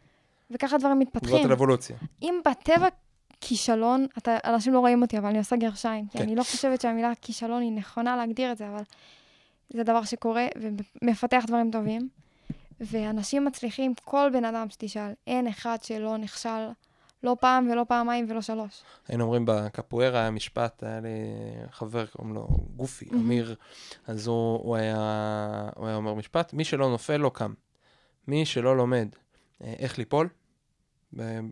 וככה דברים זאת מתפתחים. אבולוציה. אם בטבע כישלון, אתה, אנשים לא רואים אותי, אבל אני עושה גרשיים, כי כן. אני לא חושבת שהמילה כישלון היא נכונה להגדיר את זה, אבל זה דבר שקורה ומפתח דברים טובים. ואנשים מצליחים, כל בן אדם שתשאל, אין אחד שלא נכשל, לא פעם ולא פעמיים ולא שלוש. היינו אומרים בקפוארה היה משפט, היה לי חבר, קוראים לו גופי, מהמם. אמיר, אז הוא, הוא, היה, הוא היה אומר משפט, מי שלא נופל לא קם. מי שלא לומד אה, איך ליפול,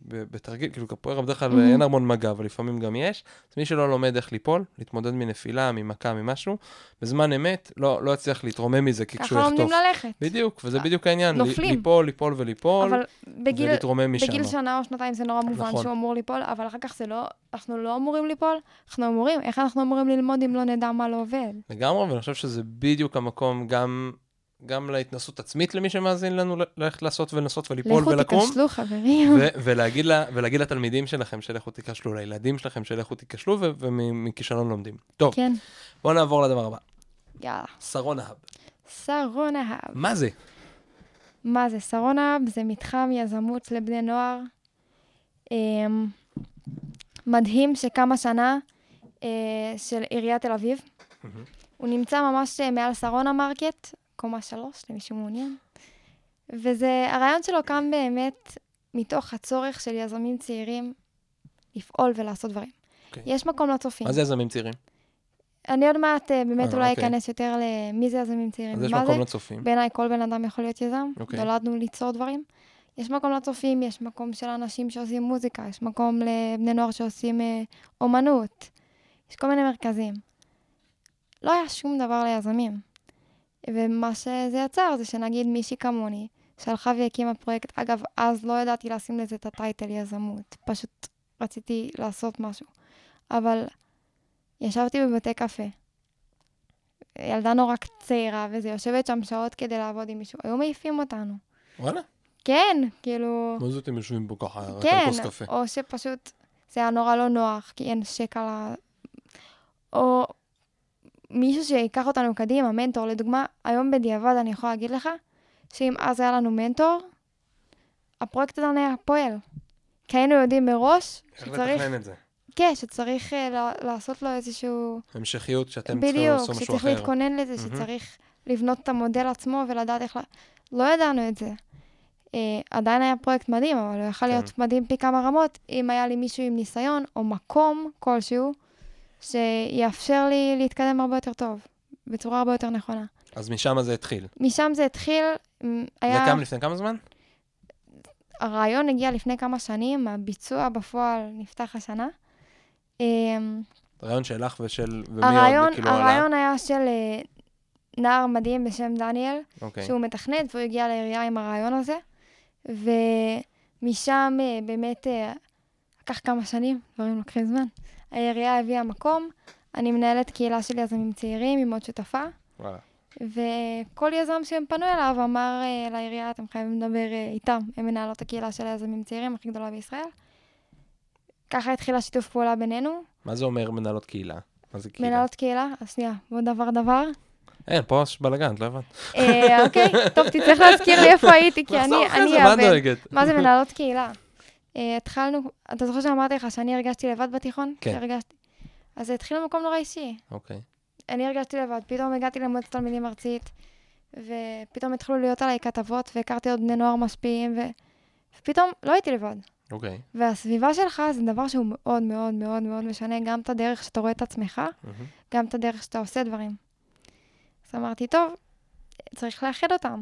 בתרגיל, כאילו קפוארה בדרך כלל מהמם. אין המון מגע, אבל לפעמים גם יש, אז מי שלא לומד איך ליפול, להתמודד מנפילה, ממכה, ממשהו, בזמן אמת לא, לא יצליח להתרומם מזה, כי כשהוא ככה לומדים יחטוף. ללכת. בדיוק, וזה בדיוק העניין, נופלים. ליפול, ליפול וליפול, בגיל, ולהתרומם משם. בגיל שנה או שנתיים זה נורא מובן נכון. שהוא אמור ליפול, אבל אחר כך זה לא, אנחנו לא אמורים ליפול, אנחנו אמורים, איך אנחנו אמורים ללמוד אם לא נדע מה לא עובד? לגמרי, ואני חושב שזה בדיוק המקום גם, גם להתנסות עצמית למי שמאזין לנו, ללכת לעשות ולנסות וליפול לכו ולקום, תיכשלו, חברים. ו- ולהגיד, לה, ולהגיד לתלמידים שלכם שלכו תיכשלו, לילדים שלכם שלכו תיכשלו, ומכישלון לומדים. טוב, כן, בואו נעבור לדבר הבא. יאללה. שרון אהב. שרון אהב. מה זה? מה זה? שרון אהב זה מתחם יזמות לבני נוער. אמ, מדהים שקם השנה אה, של עיריית תל אביב. הוא נמצא ממש אה, מעל שרונה Market, קומה שלוש, למי שמעוניין. וזה, הרעיון שלו קם באמת מתוך הצורך של יזמים צעירים לפעול ולעשות דברים. אוקיי. יש מקום לצופים. מה זה יזמים צעירים? אני עוד מעט אה, באמת אה, אולי אוקיי. אכנס יותר למי זה יזמים צעירים. אז יש מקום זה? לצופים. בעיניי כל בן אדם יכול להיות יזם. אוקיי. נולדנו ליצור דברים. יש מקום לצופים, יש מקום של אנשים שעושים מוזיקה, יש מקום לבני נוער שעושים אה, אומנות. יש כל מיני מרכזים. לא היה שום דבר ליזמים. ומה שזה יצר זה שנגיד מישהי כמוני, שהלכה והקימה פרויקט, אגב, אז לא ידעתי לשים לזה את הטייטל יזמות, פשוט רציתי לעשות משהו. אבל ישבתי בבתי קפה. ילדה נורא צעירה, וזה יושבת שם שעות כדי לעבוד עם מישהו. היו מעיפים אותנו. וואלה. כן, כאילו... מה זה אתם יושבים פה ככה, רק על כן, כוס קפה? או שפשוט זה היה נורא לא נוח, כי אין שקע ל... או מישהו שיקח אותנו קדימה, מנטור. לדוגמה, היום בדיעבד אני יכולה להגיד לך, שאם אז היה לנו מנטור, הפרויקט הזה היה פועל. כי היינו יודעים מראש איך שצריך, לתכנן את זה? כן, שצריך uh, לעשות לו איזשהו... המשכיות שאתם צריכים בדיוק, לעשות משהו שצריך אחר. להתכונן לזה, מהמם. שצריך לבנות את המודל עצמו ולדעת איך... ל... לא ידענו את זה. Uh, עדיין היה פרויקט מדהים, אבל הוא יכול כן. להיות מדהים פי כמה רמות, אם היה לי מישהו עם ניסיון או מקום כלשהו, שיאפשר לי להתקדם הרבה יותר טוב, בצורה הרבה יותר נכונה. אז משם זה התחיל. משם זה התחיל, מ, זה היה... קם לפני כמה זמן? הרעיון הגיע לפני כמה שנים, הביצוע בפועל נפתח השנה. אמ, רעיון שלך ושל... ומי הרעיון, עוד כאילו עלה? הרעיון היה של אה, נער מדהים בשם דניאל, אוקיי. שהוא מתכנת, והוא הגיע לעירייה עם הרעיון הזה. ומשם אה, באמת אה, לקח כמה שנים, דברים לוקחים זמן. העירייה הביאה מקום, אני מנהלת קהילה של יזמים צעירים עם עוד שותפה, וואלה. וכל יזם שהם פנו אליו אמר אה, לעירייה, אתם חייבים לדבר אה, איתם, הם מנהלות הקהילה של היזמים צעירים הכי גדולה בישראל. ככה התחיל השיתוף פעולה בינינו. מה זה אומר מנהלות קהילה? מה זה קהילה? מנהלות קהילה, אז שנייה, בוא דבר דבר. אין, פה יש בלאגן, לא הבנת. אה, אוקיי, טוב, תצטרך להזכיר לי איפה הייתי, כי אני. דואגת? מה זה מנהלות קהילה? אה, התחלנו, אתה זוכר שאמרתי לך שאני הרגשתי לבד בתיכון? כן. שהרגשתי. אז זה התחיל במקום נורא אישי. אוקיי. אני הרגשתי לבד, פתאום הגעתי למועצת תלמידים ארצית, ופתאום התחילו להיות עליי כתבות, והכרתי עוד בני נוער משפיעים, ו... ופתאום לא הייתי לבד. אוקיי. והסביבה שלך זה דבר שהוא מאוד מאוד מאוד מאוד משנה, גם את הדרך שאתה רואה את עצמך, מהמם. גם את הדרך שאתה עושה דברים. אז אמרתי, טוב, צריך לאחד אותם.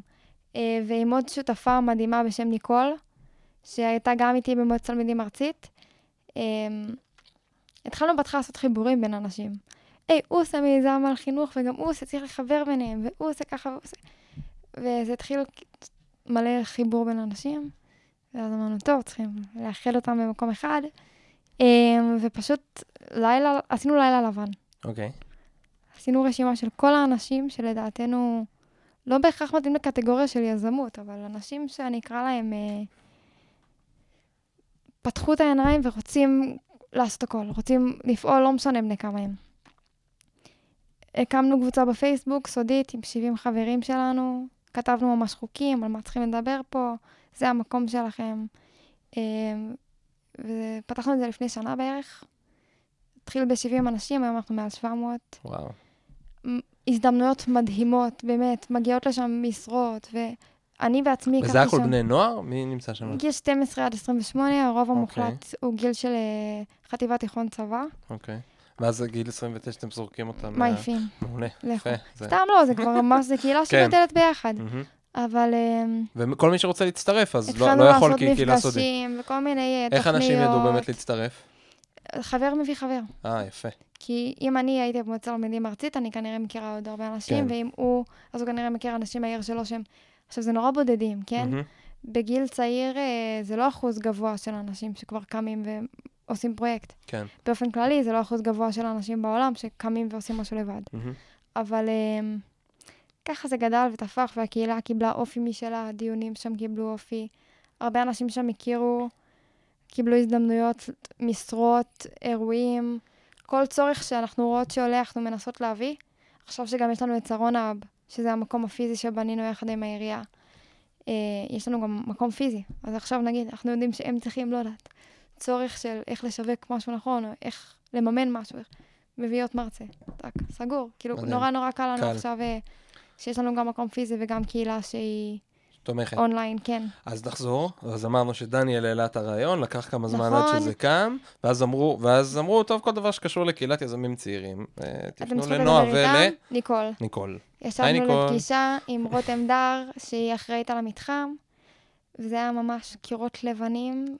אה, ועם עוד שותפה מדהימה בשם ניקול, שהייתה גם איתי במועצת תלמידים ארצית, אה, התחלנו בהתחלה לעשות חיבורים בין אנשים. היי, הוא עושה מיזם על חינוך, וגם הוא עושה, צריך לחבר ביניהם, והוא עושה ככה, והוא עושה... וזה התחיל מלא חיבור בין אנשים, ואז אמרנו, טוב, צריכים לאחד אותם במקום אחד, אה, ופשוט לילה, עשינו לילה לבן. אוקיי. עשינו רשימה של כל האנשים שלדעתנו לא בהכרח מתאים לקטגוריה של יזמות, אבל אנשים שאני אקרא להם אה, פתחו את העיניים ורוצים לעשות הכל, רוצים לפעול, לא משנה בני כמה הם. הקמנו קבוצה בפייסבוק סודית עם 70 חברים שלנו, כתבנו ממש חוקים על מה צריכים לדבר פה, זה המקום שלכם. אה, ופתחנו את זה לפני שנה בערך. התחיל ב-70 אנשים, היום אנחנו מעל 700. וואו. הזדמנויות מדהימות, באמת, מגיעות לשם משרות, ואני בעצמי וזה לקחתי הכל שם... בני נוער? מי נמצא שם? גיל 12 עד 28, הרוב אוקיי. המוחלט הוא גיל של אה, חטיבת תיכון צבא, אוקיי. ואז גיל 29 אתם זורקים אותם. מעיפים. מעולה. לכו. סתם לא, זה כבר ממש, זה קהילה כן. שגדלת ביחד. אבל אה, וכל מי שרוצה להצטרף, אז לא- התחלנו לא יכול לעשות כי קהילה סודית. מפגשים וכל מיני אה, איך תוכניות. אנשים ידעו באמת להצטרף? חבר מביא חבר. אה, יפה. כי אם אני הייתי במועצת תלמידים ארצית, אני כנראה מכירה עוד הרבה אנשים, כן. ואם הוא, אז הוא כנראה מכיר אנשים מהעיר שלו שהם... עכשיו, זה נורא בודדים, כן? מהמם. בגיל צעיר אה, זה לא אחוז גבוה של אנשים שכבר קמים ועושים פרויקט. כן. באופן כללי, זה לא אחוז גבוה של אנשים בעולם שקמים ועושים משהו לבד. מהמם. אבל אה, ככה זה גדל וטפח, והקהילה קיבלה אופי משלה, הדיונים שם קיבלו אופי. הרבה אנשים שם הכירו, קיבלו הזדמנויות, משרות, אירועים, כל צורך שאנחנו רואות שעולה, אנחנו מנסות להביא. עכשיו שגם יש לנו את שרון האב, שזה המקום הפיזי שבנינו יחד עם העירייה. אה, יש לנו גם מקום פיזי. אז עכשיו נגיד, אנחנו יודעים שהם צריכים, לא יודעת, צורך של איך לשווק משהו נכון, או איך לממן משהו. איך... מביאות מרצה. טק, סגור. כאילו, מדהים. נורא נורא קל לנו קל. עכשיו, אה, שיש לנו גם מקום פיזי וגם קהילה שהיא תומכת. אונליין, כן. אז נחזור, אז אמרנו שדניאל העלה את הרעיון, לקח כמה זמן עד נכון. שזה קם, ואז אמרו, ואז אמרו, טוב, כל דבר שקשור לקהילת יזמים צעירים, אה, תפנו לנועה איתם? ניקול. ולניקול. ישבנו ניקול. לפגישה עם רותם דר, שהיא אחראית על המתחם, וזה היה ממש קירות לבנים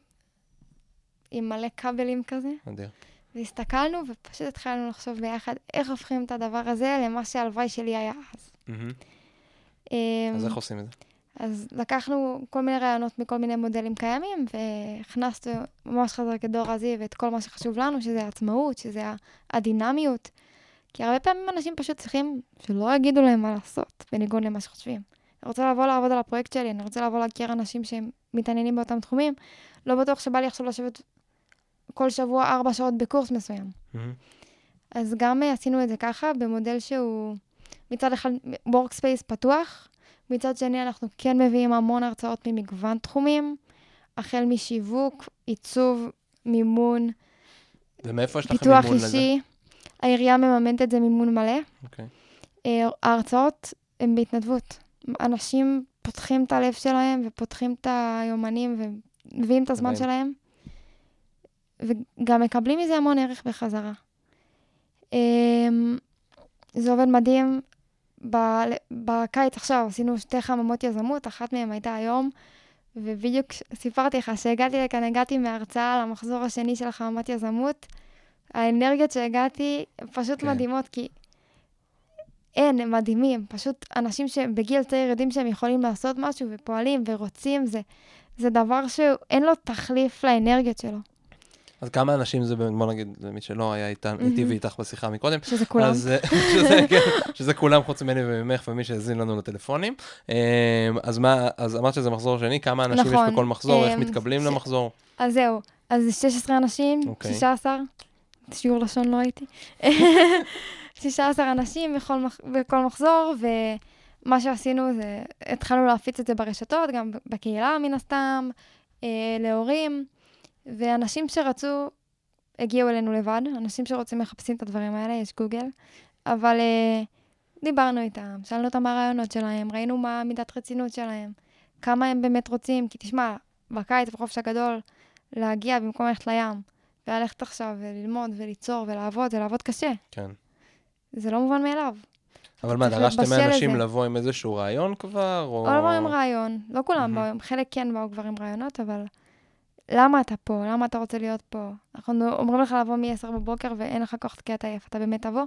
עם מלא כבלים כזה. נדיר. והסתכלנו ופשוט התחלנו לחשוב ביחד איך הופכים את הדבר הזה למה שהלוואי שלי היה אז. אמ, אז איך עושים את זה? אז לקחנו כל מיני רעיונות מכל מיני מודלים קיימים, והכנסנו ממש חזק את דור הזיו ואת כל מה שחשוב לנו, שזה העצמאות, שזה הדינמיות. כי הרבה פעמים אנשים פשוט צריכים שלא יגידו להם מה לעשות, בניגוד למה שחושבים. אני רוצה לבוא לעבוד על הפרויקט שלי, אני רוצה לבוא להכיר אנשים שהם מתעניינים באותם תחומים. לא בטוח שבא לי עכשיו לשבת כל שבוע ארבע שעות בקורס מסוים. מהמם. אז גם אה, עשינו את זה ככה, במודל שהוא מצד אחד workspace פתוח, מצד שני אנחנו כן מביאים המון הרצאות ממגוון תחומים, החל משיווק, עיצוב, מימון, ומאיפה יש לכם פיתוח מימון לזה? אישי. העירייה מממנת את זה מימון מלא. אוקיי. אה, ההרצאות הן בהתנדבות. אנשים פותחים את הלב שלהם ופותחים את היומנים ומביאים את הזמן מדהים. שלהם, וגם מקבלים מזה המון ערך בחזרה. אמ, זה עובד מדהים. ב- בקיץ עכשיו עשינו שתי חממות יזמות, אחת מהן הייתה היום, ובדיוק סיפרתי לך שהגעתי לכאן, הגעתי מהרצאה על המחזור השני של החממת יזמות. האנרגיות שהגעתי פשוט כן. מדהימות, כי אין, הם מדהימים. פשוט אנשים שבגיל צעיר יודעים שהם יכולים לעשות משהו ופועלים ורוצים, זה, זה דבר שאין לו תחליף לאנרגיות שלו, אז כמה אנשים זה, בוא נגיד, למי שלא היה איתן- איתי מהמם. ואיתך בשיחה מקודם, שזה כולם. אז, אה, שזה, כן, שזה כולם חוץ ממני וממך ומי שהאזין לנו לטלפונים. אה, אז מה, אז אמרת שזה מחזור שני, כמה אנשים יש נכון, בכל מחזור, איך אה, מתקבלים ש- למחזור? אז זהו, אז זה 16 אנשים, אוקיי. 16, שיעור לשון לא הייתי. 16 אנשים בכל, מח- בכל מחזור, ומה שעשינו זה, התחלנו להפיץ את זה ברשתות, גם בקהילה מן הסתם, אה, להורים, ואנשים שרצו, הגיעו אלינו לבד, אנשים שרוצים מחפשים את הדברים האלה, יש גוגל, אבל אה, דיברנו איתם, שאלנו אותם מה הרעיונות שלהם, ראינו מה מידת רצינות שלהם, כמה הם באמת רוצים, כי תשמע, בקיץ, בחופש הגדול, להגיע במקום ללכת לים, וללכת עכשיו וללמוד וליצור ולעבוד, ולעבוד קשה. כן. זה לא מובן מאליו. אבל מה, דרשתם מאנשים. לבוא עם איזשהו רעיון כבר, או... או לבוא עם רעיון, לא כולם מהמם. באו, חלק כן באו כבר עם רעיונות, אבל למה אתה פה? למה אתה רוצה להיות פה? אנחנו אומרים לך לבוא מ-10 בבוקר ואין לך כוח כי אתה עייף, אתה באמת תבוא.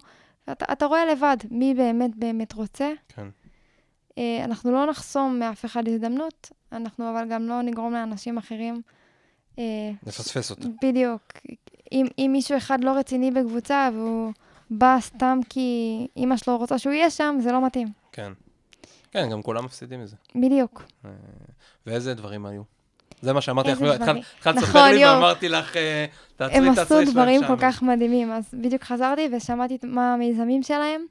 ואתה אתה רואה לבד מי באמת באמת רוצה. כן. אה, אנחנו לא נחסום מאף אחד הזדמנות, אנחנו אבל גם לא נגרום לאנשים אחרים. אה, נפספס אותו. בדיוק. אם, אם מישהו אחד לא רציני בקבוצה והוא בא סתם כי אימא שלו רוצה שהוא יהיה שם, זה לא מתאים. כן. כן, גם כולם מפסידים מזה. בדיוק. אה, ואיזה דברים היו? זה מה שאמרתי לך, איזה התחלת נכון, לספר לי. ואמרתי לך, אה, תעצרי, הם תעצרי, עשו דברים. כל כך מדהימים, אז בדיוק חזרתי ושמעתי מה המיזמים שלהם.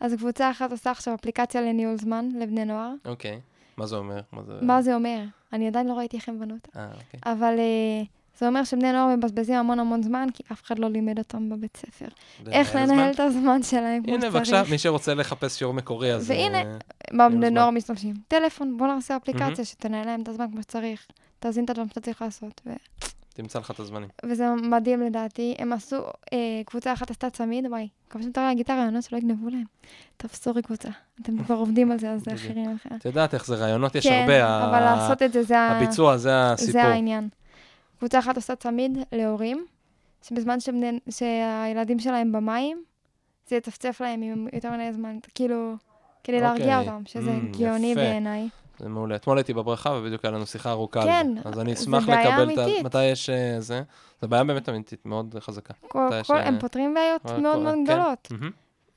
אז קבוצה אחת עושה עכשיו אפליקציה לניהול זמן לבני נוער. אוקיי. מה זה אומר? מה זה... אומר? אני עדיין לא ראיתי איך הם בנו אותה. אה, אוקיי. אבל אה, זה אומר שבני נוער מבזבזים המון המון זמן, כי אף אחד לא לימד אותם בבית ספר. איך לנהל? את הזמן שלהם כמו הנה, שצריך. בבקשה, מי שרוצה לחפש שיעור מקורי, אז... והנה, מה בני. נוער משתמשים? טלפון, בוא נעשה אפליקציה. שתנהל להם את הזמן כמו שצריך. תזין את הדברים שאתה צריך לעשות. ו... תמצא לך את הזמנים. וזה מדהים לדעתי. הם עשו, אה, קבוצה אחת עשתה צמיד, וואי, מקווה שמותר להגיד את הרעיונות שלא יגנבו להם. תפסו רגבוצה. אתם כבר עובדים על זה, אז זה. אחרים. את יודעת איך זה רעיונות, יש כן, הרבה. אבל ה- לעשות את זה, זה ה- הביצוע, זה הסיפור. זה העניין. קבוצה אחת עושה צמיד להורים, שבזמן שבני, שהילדים שלהם במים, זה יצפצף להם עם יותר מדי זמן, כאילו, כדי להרגיע אוקיי. אותם, שזה Mm, גאוני. בעיניי. זה מעולה. אתמול הייתי בברכה, ובדיוק היה לנו שיחה ארוכה על כן, זה. אז אני אשמח לקבל את ה... מתי יש אה, זה? זו בעיה באמת אמיתית, מאוד חזקה. כל, מתי כל, ש- הם פותרים בעיות מאוד מאוד כן. גדולות.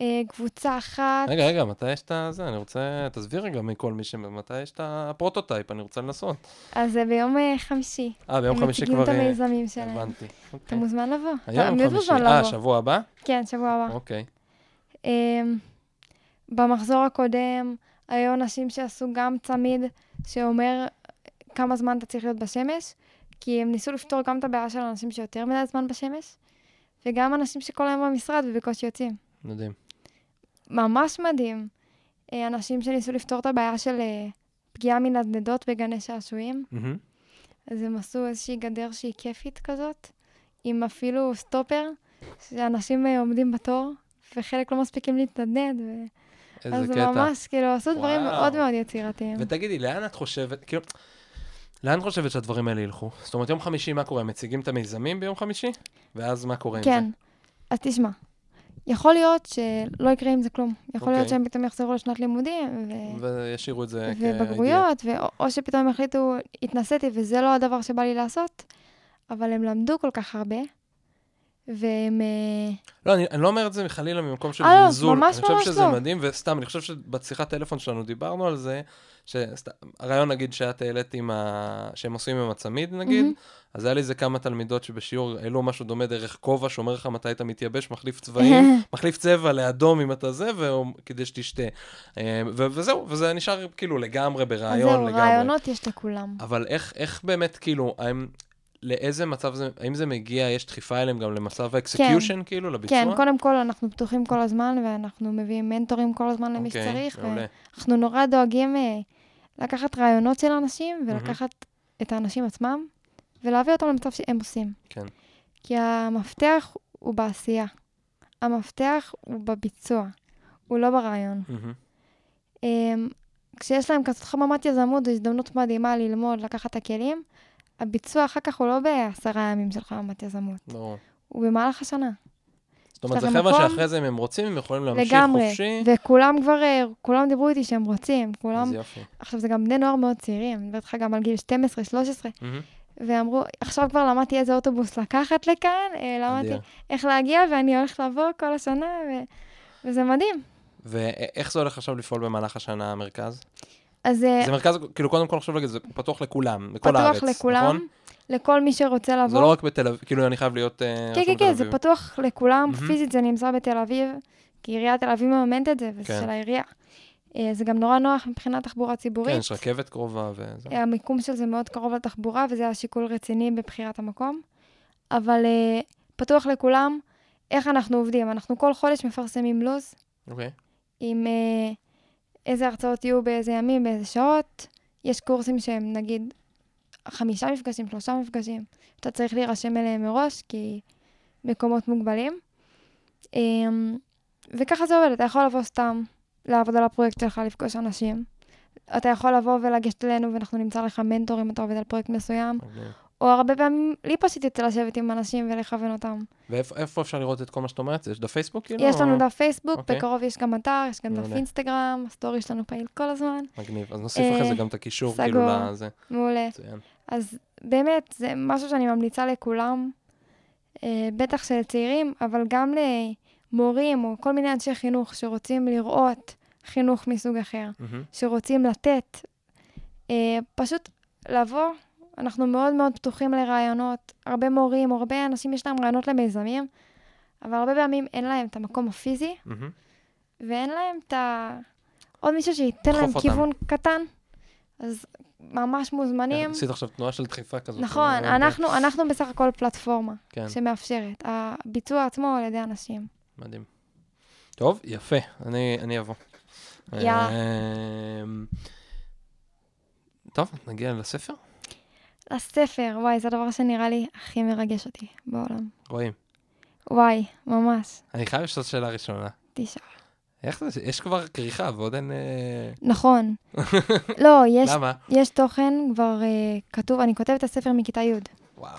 אה, קבוצה אחת, רגע, רגע, מתי יש את זה? אני רוצה... תסביר רגע מכל מי ש... מתי יש את ה prototype, אני רוצה לנסות. אז זה ביום אה, חמישי. אה, ביום הם חמישי מציגים כבר... את אה, המיזמים שלהם. הבנתי. אתה אוקיי. מוזמן לבוא. היום חמישי. אה. שבוע הבא? כן, שבוע הבא. אוקיי. אמ, במחזור הקודם היו אנשים שעשו גם צמיד שאומר כמה זמן אתה צריך להיות בשמש, כי הם ניסו לפתור גם את הבעיה של אנשים שיותר מדי זמן בשמש, וגם אנשים שכל היום במשרד ובקושי יוצאים. מדהים. ממש מדהים. אה, אנשים שניסו לפתור את הבעיה של אה, פגיעה מנדנדות בגני שעשועים, מהמם. אז הם עשו איזושהי גדר שהיא כיפית כזאת, עם אפילו סטופר, שאנשים אה, עומדים בתור, וחלק לא מספיקים להתנדנד, ו... איזה אז קטע. ממש, כאילו, עשו דברים וואו. מאוד מאוד יצירתיים. ותגידי, לאן את חושבת, כאילו, לאן את חושבת שהדברים האלה ילכו? זאת אומרת, יום חמישי, מה קורה? מציגים את המיזמים ביום חמישי? ואז מה קורה עם זה? כן, אז תשמע, יכול להיות שלא יקרה עם זה כלום. יכול להיות אוקיי. שהם פתאום יחזרו לשנת לימודים, ו... וישאירו את זה. ובגרויות, ו... או שפתאום הם החליטו, התנסיתי וזה לא הדבר שבא לי לעשות, אבל הם למדו כל כך הרבה, והם... אה, לא, אני, אני לא אומר את זה חלילה ממקום של אה, לא, זלזול. ממש אני חושב ממש שזה לא. מדהים, וסתם, אני חושב שבשיחת טלפון שלנו דיברנו על זה, שהרעיון נגיד שאת העלית עם ה... שהם עושים עם הצמיד נגיד, מהמם. אז היה לי איזה כמה תלמידות שבשיעור העלו משהו דומה דרך כובע, שאומר לך מתי אתה מתייבש, מחליף צבעים, מחליף צבע לאדום אם אתה זה, ו... כדי שתשתה. אה, ו- וזהו, וזה נשאר כאילו לגמרי אז ברעיון זהו, לגמרי. רעיונות יש לכולם. אבל איך, איך באמת, כאילו, לאיזה מצב זה, האם זה מגיע, יש דחיפה אליהם גם למצב ה execution, כאילו, לביצוע? כן, קודם כל אנחנו פתוחים כל הזמן, ואנחנו מביאים מנטורים כל הזמן למי אוקיי, שצריך, מעולה. ואנחנו נורא דואגים אה, לקחת רעיונות של אנשים, ולקחת את האנשים עצמם, ולהביא אותם למצב שהם עושים. כן. כי המפתח הוא בעשייה. המפתח הוא בביצוע, הוא לא ברעיון. מהמם. אמ, כשיש להם כזאת חממת יזמות, זו הזדמנות מדהימה ללמוד, לקחת את הכלים. הביצוע אחר כך הוא לא בעשרה ימים של חממת יזמות, ברור. הוא במהלך השנה. זאת אומרת, זה חבר'ה? שאחרי זה, אם הם רוצים, הם יכולים להמשיך לגמרי. חופשי. וכולם כבר, אה, כולם דיברו איתי שהם רוצים, כולם... אז יופי. עכשיו, זה גם בני נוער מאוד צעירים, אני מדברת איתך גם על גיל 12, 13, מהמם. ואמרו, עכשיו כבר למדתי איזה אוטובוס לקחת לכאן, אה, למדתי. איך להגיע, ואני הולכת לבוא כל השנה, ו... וזה מדהים. ואיך זה הולך עכשיו לפעול במהלך השנה, המרכז? אז אה, זה מרכז, כאילו, קודם כל חשוב להגיד, זה פתוח לכולם, לכל הארץ, פתוח לכולם, נכון? לכל מי שרוצה לבוא. זה לא רק בתל אביב, כאילו, אני חייב להיות אה, כן, כן, כן, זה. פתוח לכולם. פיזית זה נמצא בתל אביב, כי עיריית תל אביב מממנת את זה, וזה כן. של העירייה. אה, זה גם נורא נוח מבחינת תחבורה ציבורית. כן, יש רכבת קרובה וזה. המיקום של זה מאוד קרוב לתחבורה, וזה היה שיקול רציני בבחירת המקום. אבל אה, פתוח לכולם, איך אנחנו עובדים? אנחנו כל חודש מפרסמים לו"ז, אוקיי. עם אה, איזה הרצאות יהיו באיזה ימים, באיזה שעות. יש קורסים שהם נגיד חמישה מפגשים, שלושה מפגשים. אתה צריך להירשם אליהם מראש, כי מקומות מוגבלים. אה, וככה זה עובד, אתה יכול לבוא סתם לעבוד על הפרויקט שלך, לפגוש אנשים. אתה יכול לבוא ולגשת אלינו ואנחנו נמצא לך מנטור אם אתה עובד על פרויקט מסוים, מגניב. או הרבה פעמים לי פשוט יוצא לשבת עם אנשים ולכוון אותם. ואיפה איפה אפשר לראות את כל מה שאת אומרת? יש דף פייסבוק, כאילו? יש לנו דף פייסבוק, אוקיי. בקרוב יש גם אתר, יש גם דף. אינסטגרם, ה story שלנו פעיל כל הזמן. מגניב. אז נוסיף אחרי זה אה, גם את הקישור. כאילו, לזה. מעולה. אז באמת, זה משהו שאני ממליצה לכולם, אה, בטח של צעירים, אבל גם למורים או כל מיני אנשי חינוך שרוצים לראות חינוך מסוג אחר. שרוצים לתת. אה, פשוט לבוא, אנחנו מאוד מאוד פתוחים לרעיונות. הרבה מורים, הרבה אנשים יש להם רעיונות למיזמים, אבל הרבה פעמים אין להם את המקום הפיזי, מהמם. ואין להם את ה... עוד מישהו שייתן להם אותם. כיוון קטן. אז ממש מוזמנים. עשית עכשיו תנועה של דחיפה כזאת. נכון, אה, אנחנו, אנחנו בסך הכל פלטפורמה כן, שמאפשרת. הביצוע עצמו על ידי אנשים. מדהים. טוב, יפה, אני אני אבוא. יאללה. אמ, טוב, נגיע לספר? הספר, וואי, זה הדבר שנראה לי הכי מרגש אותי בעולם. רואים. וואי, ממש. אני חייב לשאול שאלה ראשונה. תשאל. איך זה, יש כבר כריכה ועוד אין... אה, נכון. לא, יש, למה? יש תוכן כבר uh, כתוב, אני כותבת את הספר מכיתה י'. וואו.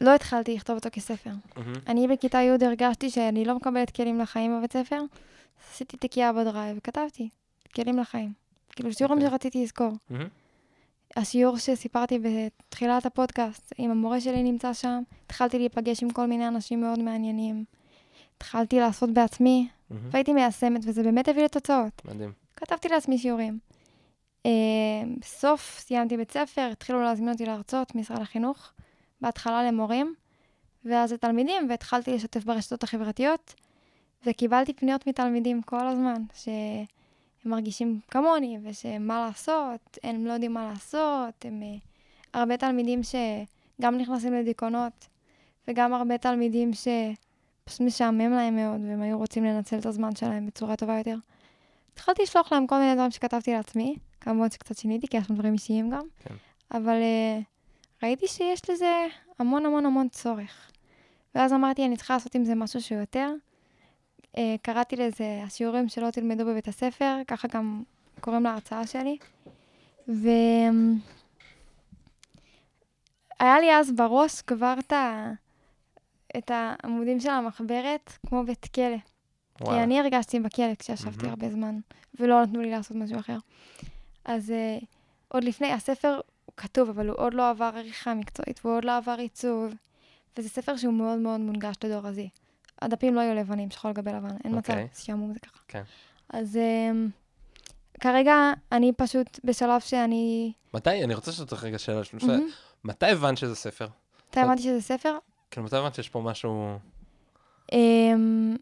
לא התחלתי לכתוב אותו כספר. מהמם. אני בכיתה י' הרגשתי שאני לא מקבלת כלים לחיים בבית ספר, עשיתי תיקייה בדרייב וכתבתי, כלים לחיים. כאילו, שיעורים אוקיי. שרציתי לזכור. מהמם. השיעור שסיפרתי בתחילת הפודקאסט, אם המורה שלי נמצא שם, התחלתי להיפגש עם כל מיני אנשים מאוד מעניינים. התחלתי לעשות בעצמי, מהמם. והייתי מיישמת, וזה באמת הביא לתוצאות. מדהים. כתבתי לעצמי שיעורים. אה, בסוף סיימתי בית ספר, התחילו להזמין אותי להרצות, משרד החינוך, בהתחלה למורים, ואז לתלמידים, והתחלתי לשתף ברשתות החברתיות, וקיבלתי פניות מתלמידים כל הזמן, שהם מרגישים כמוני, ושמה לעשות, הם לא יודעים מה לעשות, הם... אה, הרבה תלמידים שגם נכנסים לדיכאונות, וגם הרבה תלמידים פשוט משעמם להם מאוד, והם היו רוצים לנצל את הזמן שלהם בצורה טובה יותר. התחלתי לשלוח להם כל מיני דברים שכתבתי לעצמי, כמובן שקצת שיניתי, כי יש לנו דברים אישיים גם, כן. אבל uh, ראיתי שיש לזה המון המון המון צורך. ואז אמרתי, אני צריכה לעשות עם זה משהו שהוא יותר. Uh, קראתי לזה השיעורים שלא תלמדו בבית הספר, ככה גם קוראים להרצאה שלי. והיה לי אז בראש כבר את, ה... את העמודים של המחברת, כמו בית כלא. כי אני הרגשתי בכלא כשישבתי מהמם. הרבה זמן, ולא נתנו לי לעשות משהו אחר. אז uh, עוד לפני, הספר הוא כתוב, אבל הוא עוד לא עבר עריכה מקצועית, והוא עוד לא עבר עיצוב, וזה ספר שהוא מאוד מאוד מונגש לדור הזה. הדפים לא היו לבנים, שחור על גבי לבן, אין מצב אוקיי. שיאמרו את זה ככה. כן. אז um, כרגע אני פשוט בשלב שאני... מתי, אני רוצה לשאול אותך רגע שאלה, שלושה, מהמם. מתי הבנת שזה ספר? אתה הבנתי שזה ספר? כאילו, מתי הבנת שיש פה משהו... אמ,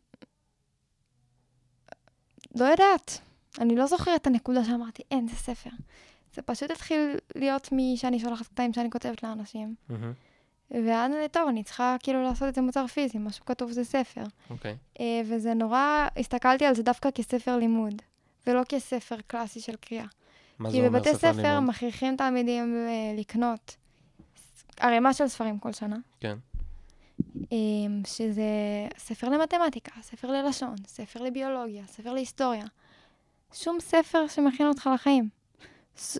לא יודעת. אני לא זוכרת את הנקודה שאמרתי, אין, זה ספר. זה פשוט התחיל להיות משאני שולחת קטעים שאני כותבת לאנשים. מהמם, ואז, טוב, אני צריכה כאילו לעשות את זה מוצר פיזי, משהו כתוב זה ספר. אוקיי. אה, וזה נורא, הסתכלתי על זה דווקא כספר לימוד, ולא כספר קלאסי של קריאה. מה זה כי אומר בבתי ספר ספר לימוד? מכריחים תלמידים אה, לקנות ערימה של ספרים כל שנה. כן. אמ, שזה ספר למתמטיקה, ספר ללשון, ספר לביולוגיה, ספר להיסטוריה. שום ספר שמכין אותך לחיים.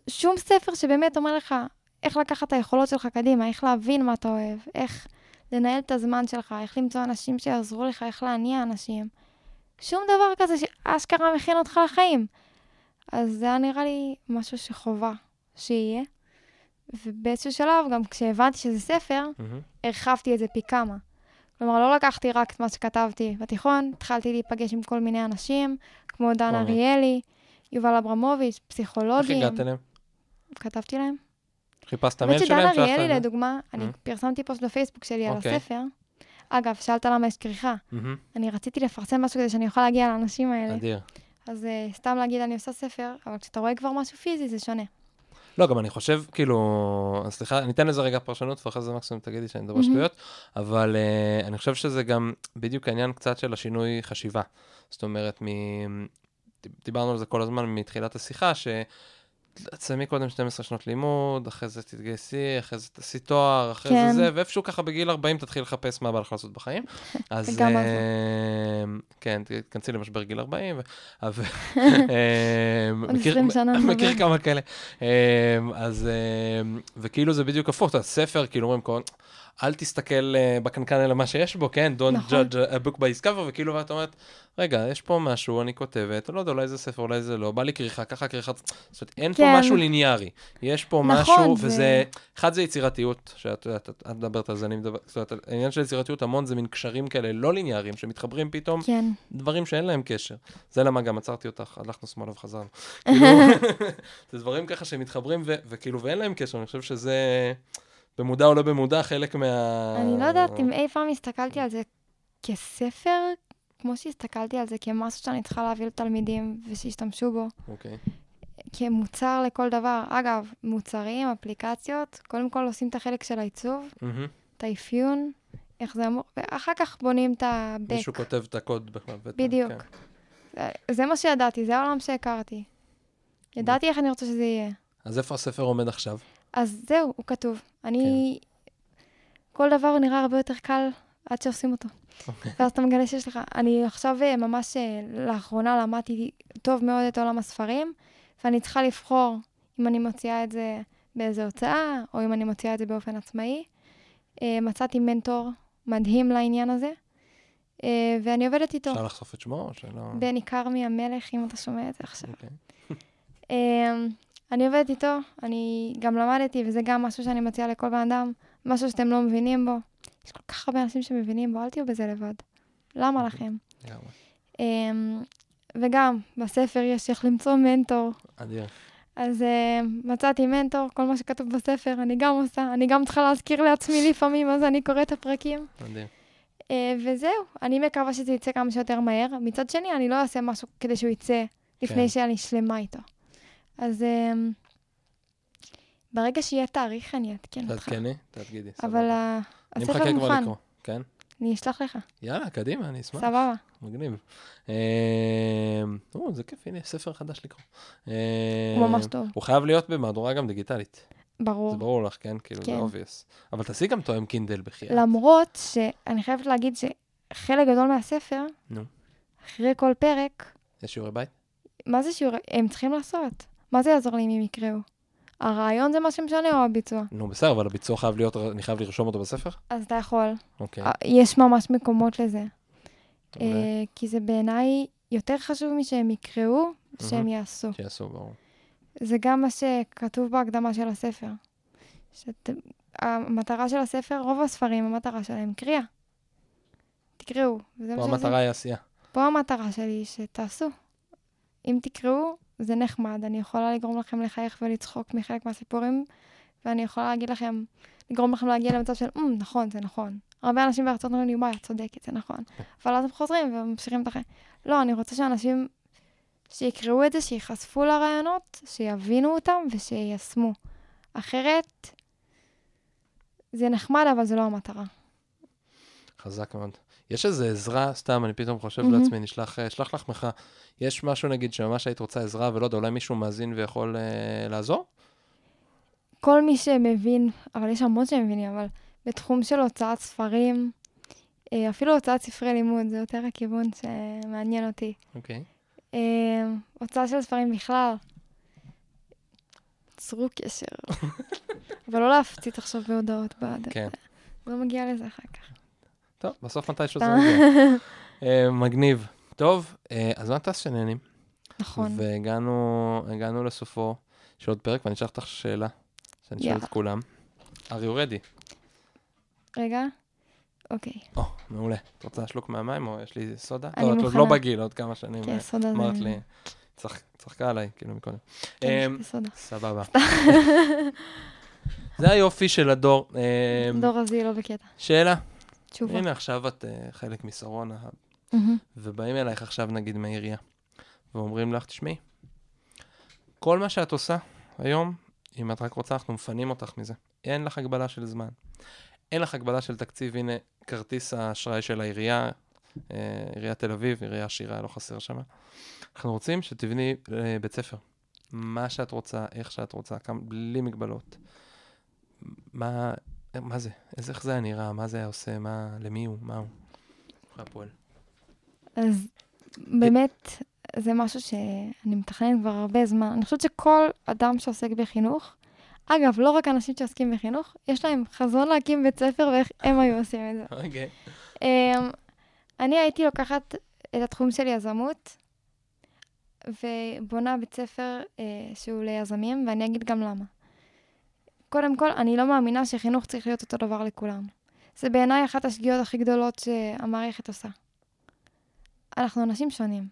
שום ספר שבאמת אומר לך איך לקחת את היכולות שלך קדימה, איך להבין מה אתה אוהב, איך לנהל את הזמן שלך, איך למצוא אנשים שיעזרו לך, איך להניע אנשים. שום דבר כזה שאשכרה מכין אותך לחיים. אז זה היה נראה לי משהו שחובה שיהיה. ובאיזשהו שלב, גם כשהבנתי שזה ספר, מהמם, הרחבתי את זה פי כמה. כלומר, לא לקחתי רק את מה שכתבתי בתיכון, התחלתי להיפגש עם כל מיני אנשים, כמו דן? אריאלי, יובל אברמוביץ', איך פסיכולוגים. הגעת אליהם? כתבתי להם. חיפשת האמת מייל שדן שלהם? שלחת אריאלי, להם? לדוגמה, אני אה. פרסמתי פוסט בפייסבוק שלי על אוקיי. הספר. אגב, שאלת למה יש כריכה. מהמם, אני רציתי לפרסם משהו כדי שאני אוכל להגיע לאנשים האלה. אדיר. אז אה, סתם להגיד, אני עושה ספר, אבל כשאתה רואה כבר משהו פיזי, זה שונה. לא, גם אני חושב, כאילו, סליחה, אני אתן לזה רגע פרשנות, ואחרי זה מקסימום תגידי שאני מדבר מהמם. שטויות, אבל uh, אני חושב שזה גם בדיוק העניין קצת של השינוי חשיבה. זאת אומרת, מ... דיברנו על זה כל הזמן מתחילת השיחה, ש... תסיימי קודם 12 שנות לימוד, אחרי זה תתגייסי, אחרי זה תעשי תואר, אחרי כן. זה זה, ואיפשהו ככה בגיל 40 תתחיל לחפש מה בא לך לעשות בחיים. אז גם. אה, כן, תכנסי למשבר גיל 40, ו- עוד מכיר- 20 שנה מכיר. כמה כאלה. אה, אז, וכאילו זה בדיוק הפוך, אתה יודע, ספר, כאילו אומרים, כל- אל תסתכל אה, בקנקן אלא מה שיש בו, כן? Don't נכון. judge a book by its cover, וכאילו, ואת אומרת, רגע, יש פה משהו, אני כותבת, לא יודע, אולי זה ספר, אולי זה לא, בא לי כריכה, ככה כריכה, זאת אומרת, אין פה כן. משהו ליניארי. יש פה נכון, משהו, זה- וזה, אחד זה יצירתיות, שאת יודעת, את את מדברת על זה, אני מדבר, זאת אומרת, העניין של יצירתיות המון זה מין קשרים כאלה לא ליניאריים, שמתחברים פתאום כן. דברים שאין להם קשר. זה למה גם עצרתי אותך, הלכנו שמאלה וחזרנו. כאילו, זה דברים ככה שמתחברים, ו- וכאילו, ואין להם קשר, אני חושב שזה, במודע או לא במודע, חלק מה... אני לא יודעת אם אי פעם הסתכלתי על זה כספר, כמו שהסתכלתי על זה כמשהו שאני צריכה להביא לתלמידים ושישתמשו בו, אוקיי. כמוצר לכל דבר. אגב, מוצרים, אפליקציות, קודם כל עושים את החלק של העיצוב, מהמם. את האפיון, איך זה אמור, ואחר כך בונים את ה-back. מישהו כותב את הקוד בכלל. ה- בדיוק. כן. זה מה שידעתי, זה העולם שהכרתי. ידעתי איך אני רוצה שזה יהיה. אז איפה הספר עומד עכשיו? אז זהו, הוא כתוב. אני... כל דבר נראה הרבה יותר קל עד שעושים אותו. אוקיי. ואז אתה מגלה שיש לך... אני עכשיו אה, ממש אה, לאחרונה למדתי טוב מאוד את עולם הספרים, ואני צריכה לבחור אם אני מוציאה את זה באיזו הוצאה, או אם אני מוציאה את זה באופן עצמאי. אה, מצאתי מנטור מדהים לעניין הזה, אה, ואני עובדת איתו. אפשר לחשוף את שמו או שלא? בני כרמי המלך, אם אתה שומע את זה עכשיו. אוקיי. אני עובדת איתו, אני גם למדתי, וזה גם משהו שאני מציעה לכל בן אדם, משהו שאתם לא מבינים בו. יש כל כך הרבה אנשים שמבינים בו, אל תהיו בזה לבד. למה לכם? לגמרי. אמ, וגם, בספר יש איך למצוא מנטור. אדיר. אז אמ, מצאתי מנטור, כל מה שכתוב בספר, אני גם עושה, אני גם צריכה להזכיר לעצמי לפעמים, אז אני קוראת את הפרקים. אדיר. אה, וזהו, אני מקווה שזה יצא כמה שיותר מהר. מצד שני, אני לא אעשה משהו כדי שהוא יצא לפני כן. שאני שלמה איתו. אז אמ, ברגע שיהיה תאריך, אני אעדכן אותך. תעדכני, תעדגידי. אבל סבבה. ה- אני הספר מחכה כבר מוכן. לקרוא. כן? אני אשלח לך. יאללה, קדימה, אני אשמח. סבבה. מגניב. אה, או, זה כיף, הנה, ספר חדש לקרוא. אה, הוא ממש טוב. הוא חייב להיות במהדורה גם דיגיטלית. ברור. זה ברור לך, כן? כאילו, זה כן. obvious. אבל תעשי גם תואם Kindle בחייאת. למרות שאני חייבת להגיד שחלק גדול מהספר, נו. אחרי כל פרק, יש שיעורי בית? מה זה שיעורי? הם צריכים לעשות. מה זה יעזור לי אם הם יקראו? הרעיון זה מה שמשנה או הביצוע? נו, בסדר, אבל הביצוע חייב להיות, אני חייב לרשום אותו בספר? אז אתה יכול. אוקיי. אה, יש ממש מקומות לזה. אה, כי זה בעיניי יותר חשוב משהם יקראו, שהם יעשו. שיעשו, ברור. זה גם מה שכתוב בהקדמה של הספר. שאת... המטרה של הספר, רוב הספרים, המטרה שלהם קריאה. תקראו. פה. המטרה היא עשייה. פה המטרה שלי, שתעשו. אם תקראו, זה נחמד. אני יכולה לגרום לכם לחייך ולצחוק מחלק מהסיפורים, ואני יכולה להגיד לכם, לגרום לכם להגיע למצב של, "אמ, נכון, זה נכון. הרבה אנשים בארצות אומרים לי, וואי, את צודקת, זה נכון. אבל אז הם חוזרים וממשיכים את החיים. לא, אני רוצה שאנשים שיקראו את זה, שייחשפו לרעיונות, שיבינו אותם ושיישמו. אחרת, זה נחמד, אבל זה לא המטרה. חזק מאוד. יש איזה עזרה, סתם, אני פתאום חושב מהמם. לעצמי, נשלח אה, אשלח לך מחאה. יש משהו, נגיד, שממש היית רוצה עזרה, ולא יודע, אולי מישהו מאזין ויכול אה, לעזור? כל מי שמבין, אבל יש המון שמבינים, אבל בתחום של הוצאת ספרים, אה, אפילו הוצאת ספרי לימוד, זה יותר הכיוון שמעניין אותי. אוקיי. אה, הוצאה של ספרים בכלל, צרו קשר. אבל לא להפציץ עכשיו בהודעות בדרך. כן. לא מגיע לזה אחר כך. טוב, בסוף מתישהו זה. מגיע. אה, מגניב. טוב, אה, אז מה טס שנהנים? נכון. והגענו הגענו לסופו של עוד פרק, ואני אשאל אותך שאלה, שאני שואל את. כולם. are you ready? רגע, אוקיי. או, מעולה. את רוצה שלוק מהמים או יש לי סודה? אני לא, את עוד מוכנה. לא בגיל, עוד כמה שנים. כן, אה, סודה זה... אמרת לי, צח- צחקה עליי, כאילו מקודם. כן, אמ, סודה. סבבה. זה היופי של הדור. אמ, דור רזי לא בקטע. שאלה. תשובה. הנה, עכשיו את אה, חלק משרונה, מהמם. ובאים אלייך עכשיו נגיד מהעירייה, ואומרים לך, תשמעי, כל מה שאת עושה היום, אם את רק רוצה, אנחנו מפנים אותך מזה. אין לך הגבלה של זמן. אין לך הגבלה של תקציב, הנה כרטיס האשראי של העירייה, אה, עיריית תל אביב, עירייה עשירה, לא חסר שם. אנחנו רוצים שתבני אה, בית ספר. מה שאת רוצה, איך שאת רוצה, כמה, בלי מגבלות. מה, מה זה? איך זה היה נראה? מה זה היה עושה? מה, למי הוא? מה הוא? איך הוא היה פועל? אז באמת, זה משהו שאני מתכננת כבר הרבה זמן. אני חושבת שכל אדם שעוסק בחינוך, אגב, לא רק אנשים שעוסקים בחינוך, יש להם חזון להקים בית ספר ואיך הם היו עושים את זה. אוקיי. אמ, אני הייתי לוקחת את התחום של יזמות, ובונה בית ספר אה, שהוא ליזמים, ואני אגיד גם למה. קודם כל, אני לא מאמינה שחינוך צריך להיות אותו דבר לכולם. זה בעיניי אחת השגיאות הכי גדולות שהמערכת עושה. אנחנו אנשים שונים.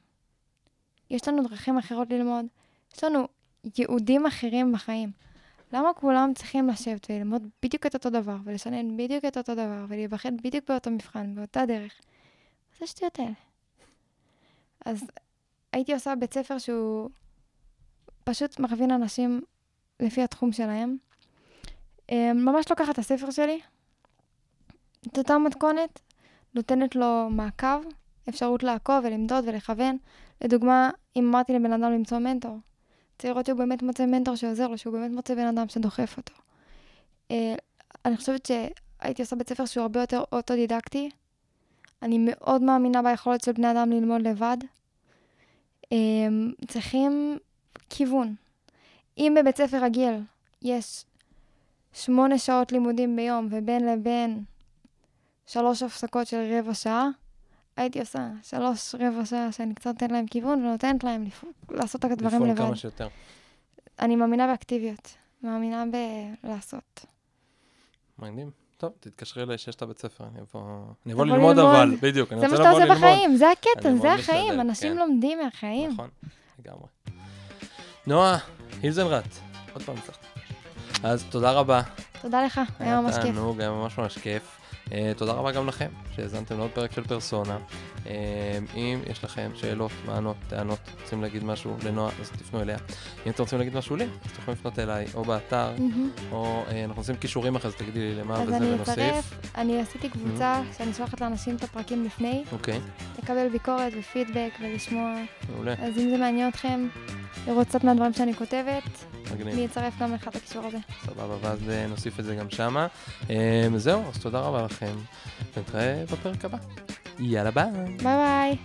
יש לנו דרכים אחרות ללמוד, יש לנו ייעודים אחרים בחיים. למה כולם צריכים לשבת וללמוד בדיוק את אותו דבר, ולשנן בדיוק את אותו דבר, ולהיבחן בדיוק באותו מבחן, באותה דרך? מה זה השטויות האלה? אז הייתי עושה בית ספר שהוא פשוט מכווין אנשים לפי התחום שלהם. אה, ממש לוקחת את הספר שלי, את אותה מתכונת, נותנת לו מעקב, אפשרות לעקוב ולמדוד ולכוון. לדוגמה, אם אמרתי לבן אדם למצוא מנטור, צריך לראות שהוא באמת מוצא מנטור שעוזר לו, שהוא באמת מוצא בן אדם שדוחף אותו. אה, אני חושבת שהייתי עושה בית ספר שהוא הרבה יותר אוטודידקטי. אני מאוד מאמינה ביכולת של בני אדם ללמוד לבד. אה, צריכים כיוון. אם בבית ספר רגיל יש שמונה שעות לימודים ביום ובין לבין שלוש הפסקות של רבע שעה, הייתי עושה שלוש רבע שעה שאני קצת נותנת להם כיוון ונותנת להם לפ... לעשות את הדברים לפעול לבד. כמה שיותר. אני מאמינה באקטיביות, מאמינה בלעשות. מעניין. טוב, תתקשרי אליי שיש את הבית ספר, אני אבוא... אני אבוא ללמוד ללמוד. אבל, בדיוק, אני זה מה רוצה שאתה לבוא עושה ללמוד. בחיים, זה הקטע, זה החיים, אנשים כן. לומדים מהחיים. נכון, לגמרי. נועה, הילזנרט, עוד פעם צריך. אז תודה רבה. תודה לך, היה ממש כיף. תענוג, היה ממש ממש כיף. אה, תודה רבה גם לכם שהאזנתם לעוד פרק של פרסונה. אה, אם יש לכם שאלות, מענות, טענות, רוצים להגיד משהו לנועה, אז תפנו אליה. אם אתם רוצים להגיד משהו לי, אז אתם יכולים לפנות אליי, או באתר. או אה, אנחנו עושים קישורים אחרי זה, תגידי לי למה אז וזה אני ונוסיף. אצרף, אני עשיתי קבוצה שאני שולחת לאנשים את הפרקים לפני, אוקיי, לקבל ביקורת ופידבק ולשמוע. מעולה, אז אם זה מעניין אתכם, לראות קצת מהדברים שאני כותבת, מגניב. אני אצרף גם לך את הקישור הזה. סבבה, ואז נוסיף את זה גם שמה. זהו, אז תודה רבה לכם, ונתראה בפרק הבא. יאללה ביי. ביי ביי.